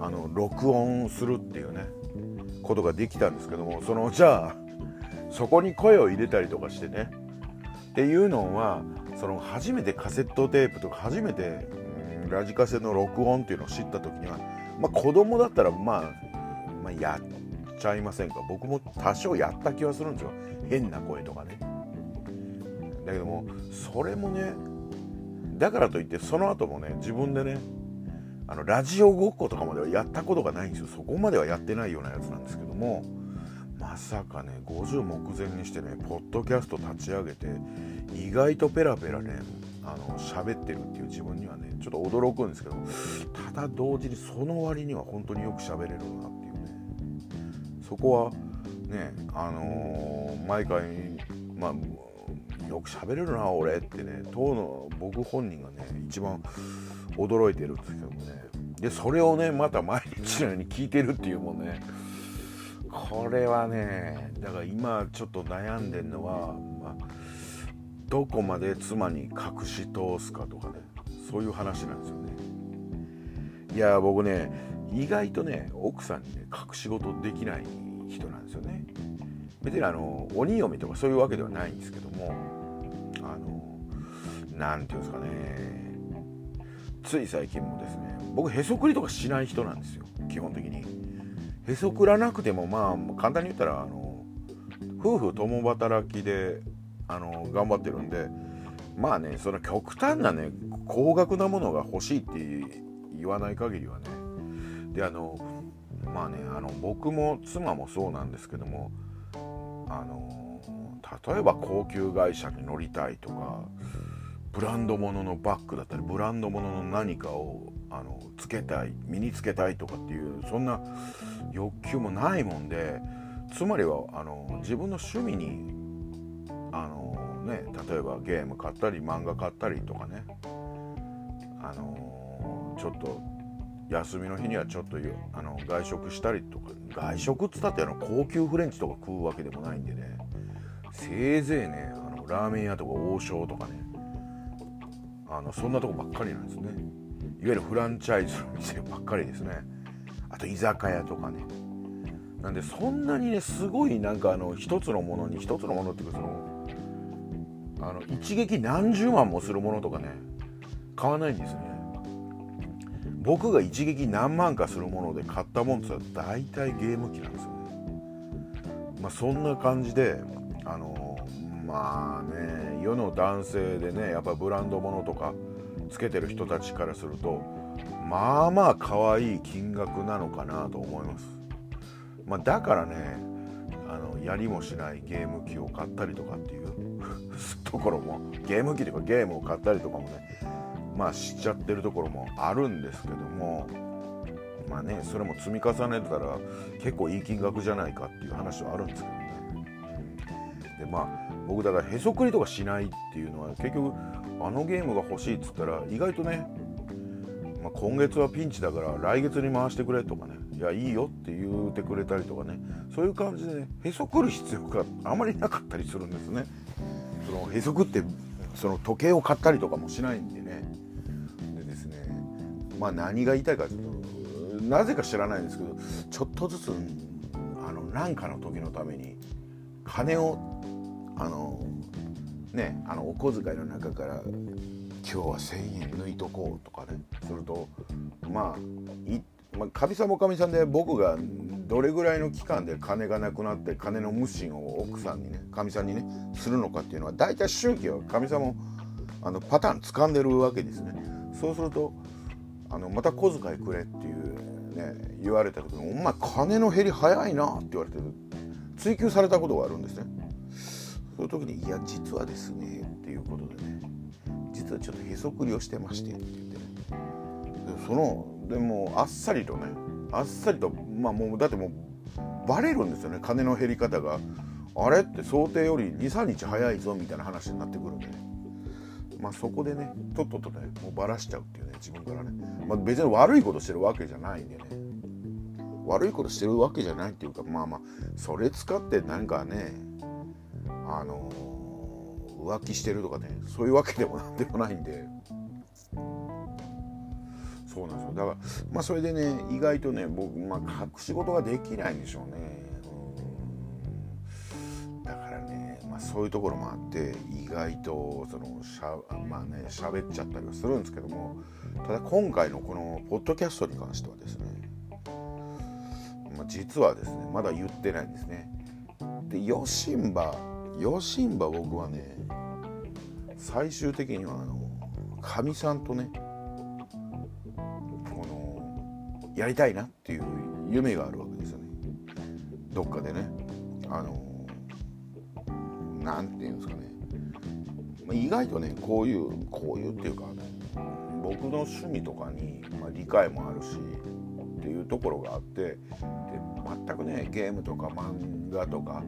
あの録音するっていうねことができたんですけどもそのじゃあそこに声を入れたりとかしてねっていうのはその初めてカセットテープとか初めて、うん、ラジカセの録音っていうのを知った時には、まあ、子供だったら、まあ、まあやっちゃいませんか。僕も多少やった気はするんですよ。変な声とかね。だけどもそれもねだからといってその後もね自分でねあのラジオごっことかまではやったことがないんですよ。そこまではやってないようなやつなんですけどもまさかね50目前にしてねポッドキャスト立ち上げて意外とペラペラねあの喋ってるっていう自分にはねちょっと驚くんですけどただ同時にその割には本当によく喋れるなっていうね。そこはねあのー、毎回まあよく喋れるな俺ってね当の僕本人がね一番驚いてるんですけどもね。でそれをねまた毎日のように聞いてるっていうもんね。これはねだから今ちょっと悩んでるのは、まあ、どこまで妻に隠し通すかとかねそういう話なんですよね。いや僕ね意外とね奥さんにね隠し事できない人なんですよね。別にあの鬼嫁とかそういうわけではないんですけどもあの何て言うんですかねつい最近もですね僕へそくりとかしない人なんですよ基本的に。へそくらなくてもまあ簡単に言ったらあの夫婦共働きであの頑張ってるんでまあねその極端なね高額なものが欲しいって言わない限りはねであのまあねあの僕も妻もそうなんですけどもあの例えば高級会社に乗りたいとかブランド物ののバッグだったりブランド物の何かをあのつけたい身につけたいとかっていうそんな欲求もないもんでつまりはあの自分の趣味にあの、ね、例えばゲーム買ったり漫画買ったりとかねあのちょっと休みの日にはちょっとあの外食したりとか外食っつったってあの高級フレンチとか食うわけでもないんでねせいぜいねあのラーメン屋とか王将とかねあのそんなとこばっかりなんですね。いわゆるフランチャイズの店ばっかりですね。あと居酒屋とかね。なんでそんなにねすごいなんかあの一つのものに一つのものっていうかそのあの一撃何十万もするものとかね買わないんですよね。僕が一撃何万かするもので買ったもんって言ったら大体ゲーム機なんですよね。まあそんな感じであのまあね世の男性でねやっぱブランド物とかつけてる人たちからするとまあまあ可愛い金額なのかなと思います、まあ、だからねあのやりもしないゲーム機を買ったりとかっていう ところもゲーム機というかゲームを買ったりとかもねまあしちゃってるところもあるんですけどもまあねそれも積み重ねたら結構いい金額じゃないかっていう話はあるんですけどね。でまあ僕だからへそくりとかしないっていうのは結局あのゲームが欲しいっつったら意外とね、まあ、今月はピンチだから来月に回してくれとかねいやいいよって言うてくれたりとかねそういう感じでねへそくる必要があまりなかったりするんですね。そのへそくってその時計を買ったりとかもしないんでね。でですねまあ何が言いたいかというとなぜか知らないんですけどちょっとずつあの何かの時のために金をあのねあのお小遣いの中から今日は1,000円抜いとこうとかねするとまあいまあ、かみさんもかみさんで僕がどれぐらいの期間で金がなくなって金の無心を奥さんにねかみさんにねするのかっていうのは大体周期はかみさんもあのパターン掴んでるわけですね。そうするとあのまた小遣いくれっていうね言われた時に「お前金の減り早いな」って言われて追求されたことがあるんですね。その時に「いや実はですね」っていうことでね実はちょっとへそくりをしてましてって言ってねそのでもあっさりとねあっさりとまあもうだってもうバレるんですよね金の減り方が。あれって想定より23日早いぞみたいな話になってくるんでね。まあそこでねとっととねもうバラしちゃうっていうね自分からね、まあ、別に悪いことしてるわけじゃないんでね。悪いことしてるわけじゃないっていうかまあまあそれ使って何かねあの、浮気してるとかねそういうわけでもなんでもないんで。そうなんですよ。だからまあそれでね意外とね僕まあ隠し事ができないんでしょうね。だからねまあそういうところもあって意外とそのしゃまあね喋っちゃったりはするんですけどもただ今回のこのポッドキャストに関してはですね、ま、実はですねまだ言ってないんですね。でヨシンバヨシンバ僕はね最終的にはあのかみさんとねこのやりたいなっていう夢があるわけですよね。どっかでね。あの何て言うんですかね、意外とねこういうこういうっていうか、ね、僕の趣味とかに、まあ、理解もあるしっていうところがあってで全くねゲームとか漫画とか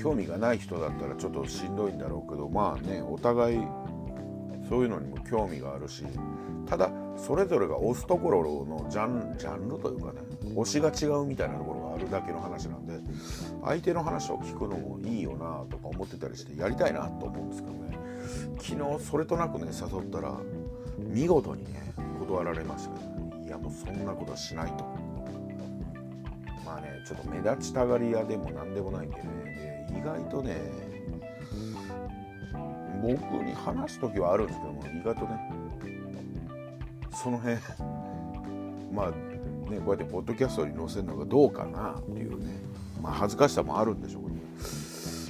興味がない人だったらちょっとしんどいんだろうけどまあねお互いそういうのにも興味があるしただそれぞれが押すところのジャンジャンルというかね推しが違うみたいなところがあるだけの話なんで相手の話を聞くのもいいよなとか思ってたりしてやりたいなと思うんですけどね。昨日それとなくね誘ったら見事にね断られました。けど、ね、いやもうそんなことはしないと。ちょっと目立ちたがり屋でも何でもないんでね。で意外とね僕に話す時はあるんですけども意外とねその辺 まあねこうやってポッドキャストに載せるのがどうかなっていうねまあ恥ずかしさもあるんでしょうけどっ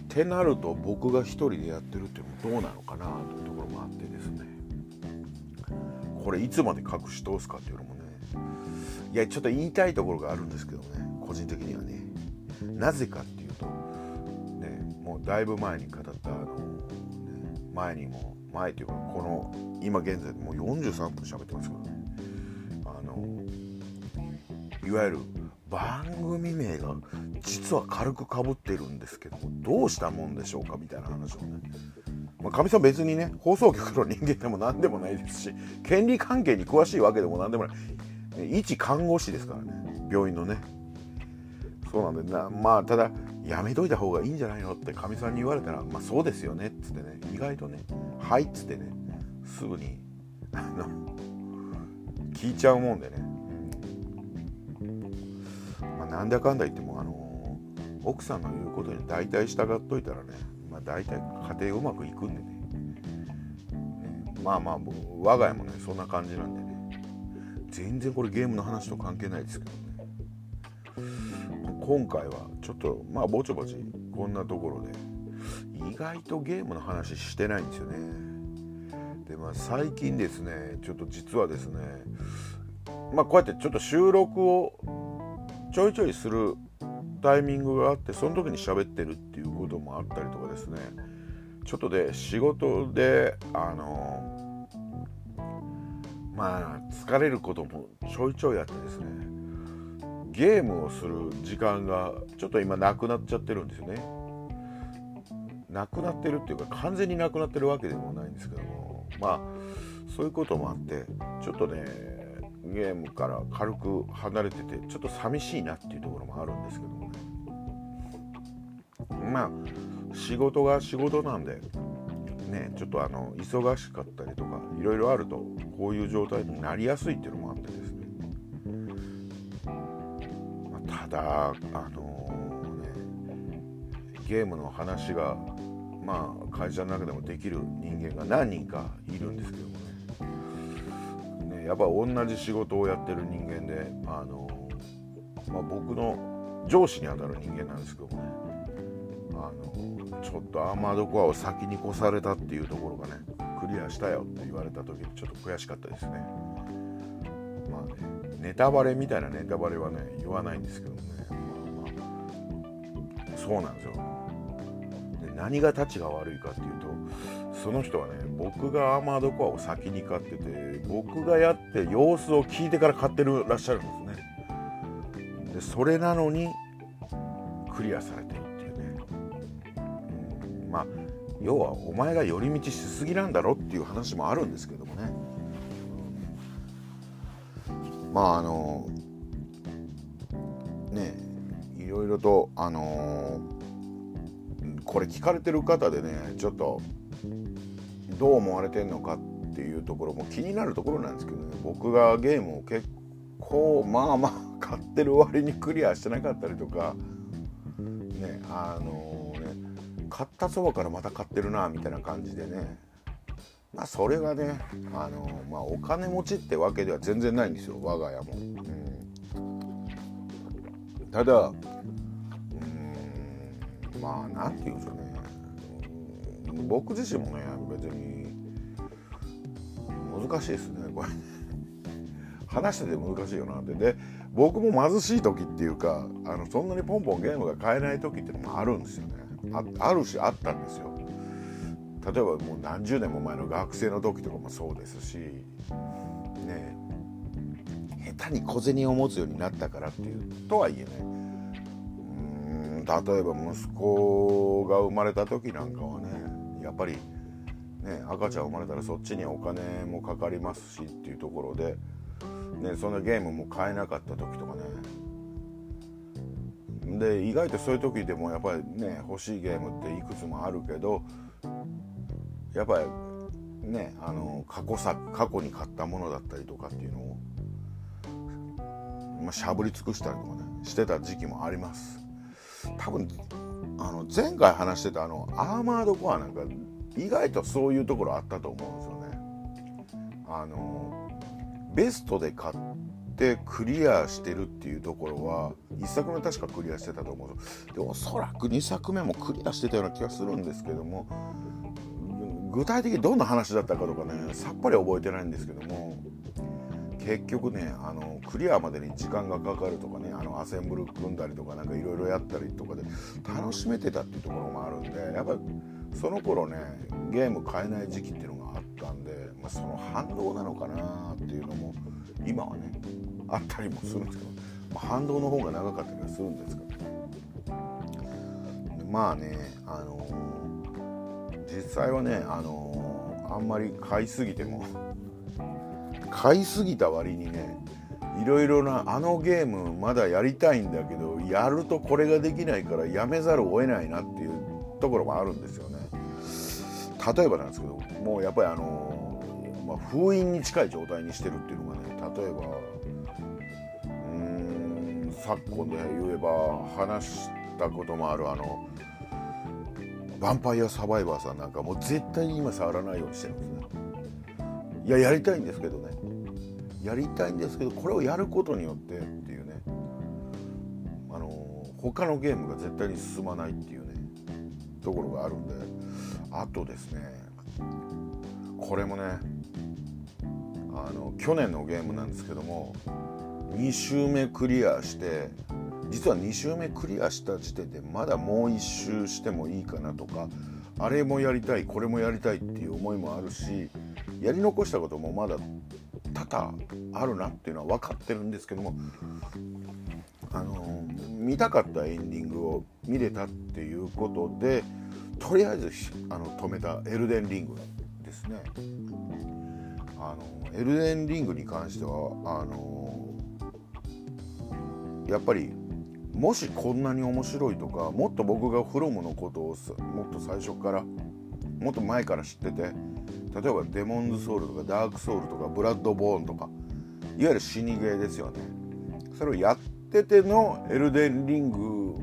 てなると僕が一人でやってるっていうのもどうなのかなというところもあってですね。これいつまで隠し通すかっていうのもね。いやちょっと言いたいところがあるんですけどね。個人的にはね。なぜかっていうとねもうだいぶ前に語ったあの、ね、前にも前というかこの今現在もう43分喋ってますからね。あのいわゆる番組名が実は軽くかぶってるんですけどどうしたもんでしょうかみたいな話をね。まあ、かみさん別にね放送局の人間でも何でもないですし権利関係に詳しいわけでも何でもない。一看護師ですからね。病院のね。そうなんでなまあただやめといた方がいいんじゃないのってかみさんに言われたらまあそうですよねっつってね。意外とねはいっつってねすぐに聞いちゃうもんでね、まあ、なんだかんだ言ってもあの奥さんの言うことに大体従っといたらね、まあ、大体家庭うまくいくんでね。まあまあ我が家もねそんな感じなんでね。全然これゲームの話と関係ないですけどね。今回はちょっとまあぼちぼちこんなところで意外とゲームの話してないんですよね。でまあ最近ですねちょっと実はですねまあこうやってちょっと収録をちょいちょいするタイミングがあってその時に喋ってるっていうこともあったりとかですね。ちょっとで仕事であのまあ疲れることもちょいちょいあってですね。ゲームをする時間がちょっと今なくなっちゃってるんですよね。なくなってるっていうか完全になくなってるわけでもないんですけども。まあそういうこともあってちょっとねゲームから軽く離れててちょっと寂しいなっていうところもあるんですけどもね。まあ仕事が仕事なんでねちょっとあの忙しかったりとかいろいろあるとこういう状態になりやすいっていうのもあってですただあのねゲームの話がまあ会社の中でもできる人間が何人かいるんですけどもね。ねやっぱ同じ仕事をやってる人間であの、まあ、僕の上司にあたる人間なんですけどもね。あのちょっとアーマードコアを先に越されたっていうところがねクリアしたよって言われた時にちょっと悔しかったですね。まあね。ネタバレみたいなネタバレはね言わないんですけどね、まあまあ、そうなんですよ。で何がたちが悪いかっていうとその人はね僕がアーマードコアを先に買ってて僕がやって様子を聞いてから買ってるらっしゃるんですね。でそれなのにクリアされてるっていうね。まあ要はお前が寄り道しすぎなんだろっていう話もあるんですけどまああのねいろいろとあのこれ聞かれてる方でねちょっとどう思われてんのかっていうところも気になるところなんですけどね。僕がゲームを結構まあまあ買ってる割にクリアしてなかったりとかねあのね買ったそばからまた買ってるなみたいな感じでね。まあそれがねあのまあお金持ちってわけでは全然ないんですよ我が家も。うん、ただうんまあなんて言うんでしょうね。僕自身もね別に難しいですねこれ。話してて難しいよなって。で僕も貧しい時っていうかあのそんなにポンポンゲームが買えない時ってのもあるんですよね。ああるしあったんですよ。例えばもう何十年も前の学生の時とかもそうですしね下手に小銭を持つようになったからっていうとはいえねうん例えば息子が生まれた時なんかはねやっぱりね赤ちゃん生まれたらそっちにお金もかかりますしっていうところで、ね、そのゲームも買えなかった時とかね。で意外とそういう時でもやっぱりね欲しいゲームっていくつもあるけどやっぱりねあの過去さ過去に買ったものだったりとかっていうのを、まあ、しゃぶり尽くしたりとかねしてた時期もあります多分あの前回話してたあのアーマードコアなんか意外とそういうところあったと思うんですよね。あのベストで買ってクリアしてるっていうところは1作目確かクリアしてたと思うでおそらく2作目もクリアしてたような気がするんですけども具体的にどんな話だったかとかねさっぱり覚えてないんですけども結局ねあのクリアまでに時間がかかるとかねあのアセンブル組んだりとかなんかいろいろやったりとかで楽しめてたっていうところもあるんでやっぱりその頃ねゲーム買えない時期っていうのがあったんで、まあ、その反動なのかなっていうのも今はねあったりもするんですけど、まあ、反動の方が長かったりはするんですけどまあねあのー、実際はねあのー、あんまり買いすぎても。買いすぎた割にねいろいろなあのゲームまだやりたいんだけどやるとこれができないからやめざるを得ないなっていうところもあるんですよね。例えばなんですけどもうやっぱりあの、まあ、封印に近い状態にしてるっていうのがね例えばうん昨今で言えば話したこともあるあのヴァンパイアサバイバーさんなんかもう絶対に今触らないようにしてるんですね。いややりたいんですけどね。やりたいんですけどこれをやることによってっていうね。あの他のゲームが絶対に進まないっていうねところがあるんで。あとですねこれもねあの去年のゲームなんですけども2周目クリアして実は2周目クリアした時点でまだもう1周してもいいかなとかあれもやりたいこれもやりたいっていう思いもあるしやり残したこともまだ多々あるなっていうのは分かってるんですけどもあの見たかったエンディングを見れたっていうことでとりあえずあの止めたエルデンリングですね。あのエルデンリングに関してはあのやっぱりもしこんなに面白いとかもっと僕がフロムのことをもっと最初からもっと前から知ってて例えばデモンズソウルとかダークソウルとかブラッドボーンとかいわゆる死にゲーですよね。それをやっててのエルデンリング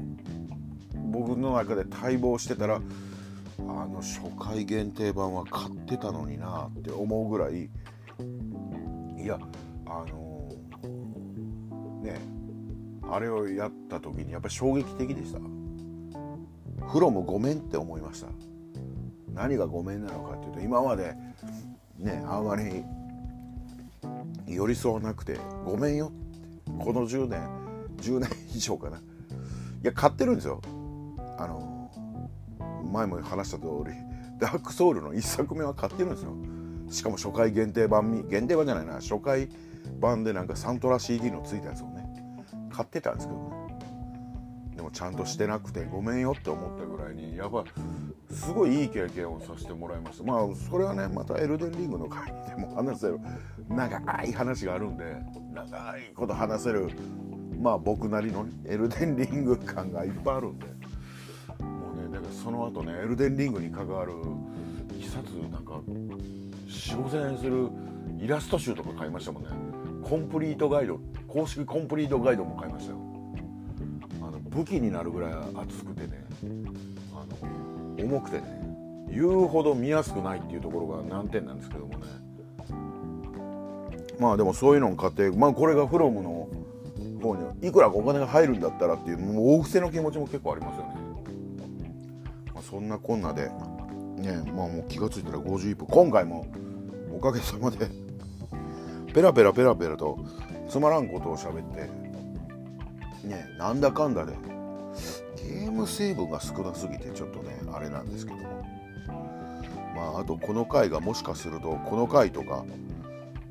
僕の中で待望してたらあの初回限定版は買ってたのになって思うぐらいいやあのねあれをやった時にやっぱり衝撃的でした。フロムごめんって思いました。何がごめんなのかっていうと今までねあんまり寄り添わなくてごめんよって。この10年10年以上かな。いや買ってるんですよ。あの前も話した通りダークソウルの1作目は買ってるんですよ。しかも初回限定版限定版じゃないな。初回版でなんかサントラ CD のついたやつを買ってたんですけど。でもちゃんとしてなくてごめんよって思ったぐらいにやっぱすごいいい経験をさせてもらいました。まあそれはねまたエルデンリングの会でも話せる長い話があるんで長いこと話せるまあ僕なりの、エルデンリング感がいっぱいあるんで。もうねだからその後ねエルデンリングに関わる一冊なんか4,5,000円するイラスト集とか買いましたもんね。コンプリートガイド公式コンプリートガイドも買いましたよ。あの武器になるぐらい厚くてねあの重くてね言うほど見やすくないっていうところが難点なんですけどもね。まあでもそういうのを買ってまあこれがフロムの方にいくらお金が入るんだったらっていうもう大伏せの気持ちも結構ありますよね、まあ、そんなこんなでねまあもう気が付いたら51分。今回もおかげさまでペラペラペラペラとつまらんことを喋ってねなんだかんだでゲーム成分が少なすぎてちょっとねあれなんですけども。まああとこの回がもしかするとこの回とか、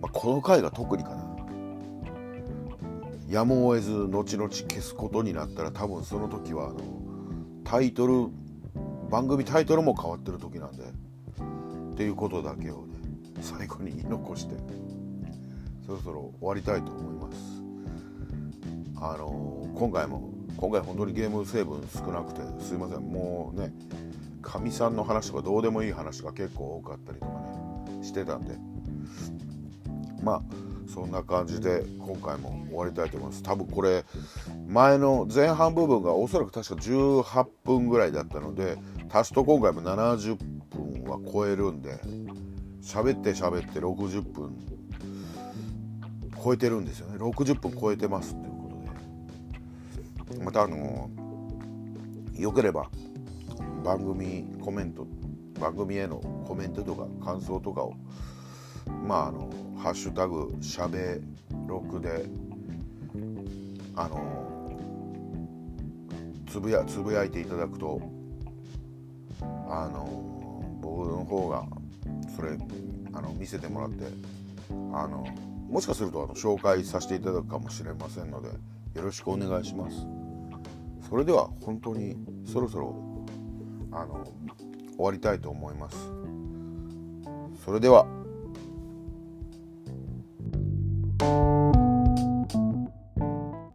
まあ、この回が特にかな。やむを得ず後々消すことになったら多分その時はあのタイトル番組タイトルも変わってる時なんでっていうことだけをね最後に言い残して。そろそろ終わりたいと思います。あの、今回も今回本当にゲーム成分少なくてすいません。もうねかみさんの話とかどうでもいい話が結構多かったりとかねしてたんで。まあそんな感じで今回も終わりたいと思います。多分これ前の前半部分がおそらく確か18分ぐらいだったので足すと今回も70分は超えるんで喋って喋って60分超えてるんですよね。60分超えてますっていうことで。またあのよければ番組コメント番組へのコメントとか感想とかをまああの「ハッシュタグしゃべろく」であのつぶやつぶやいていただくとあの僕の方がそれあの見せてもらってあのもしかするとあの紹介させていただくかもしれませんのでよろしくお願いします。それでは本当にそろそろあの終わりたいと思います。それでは。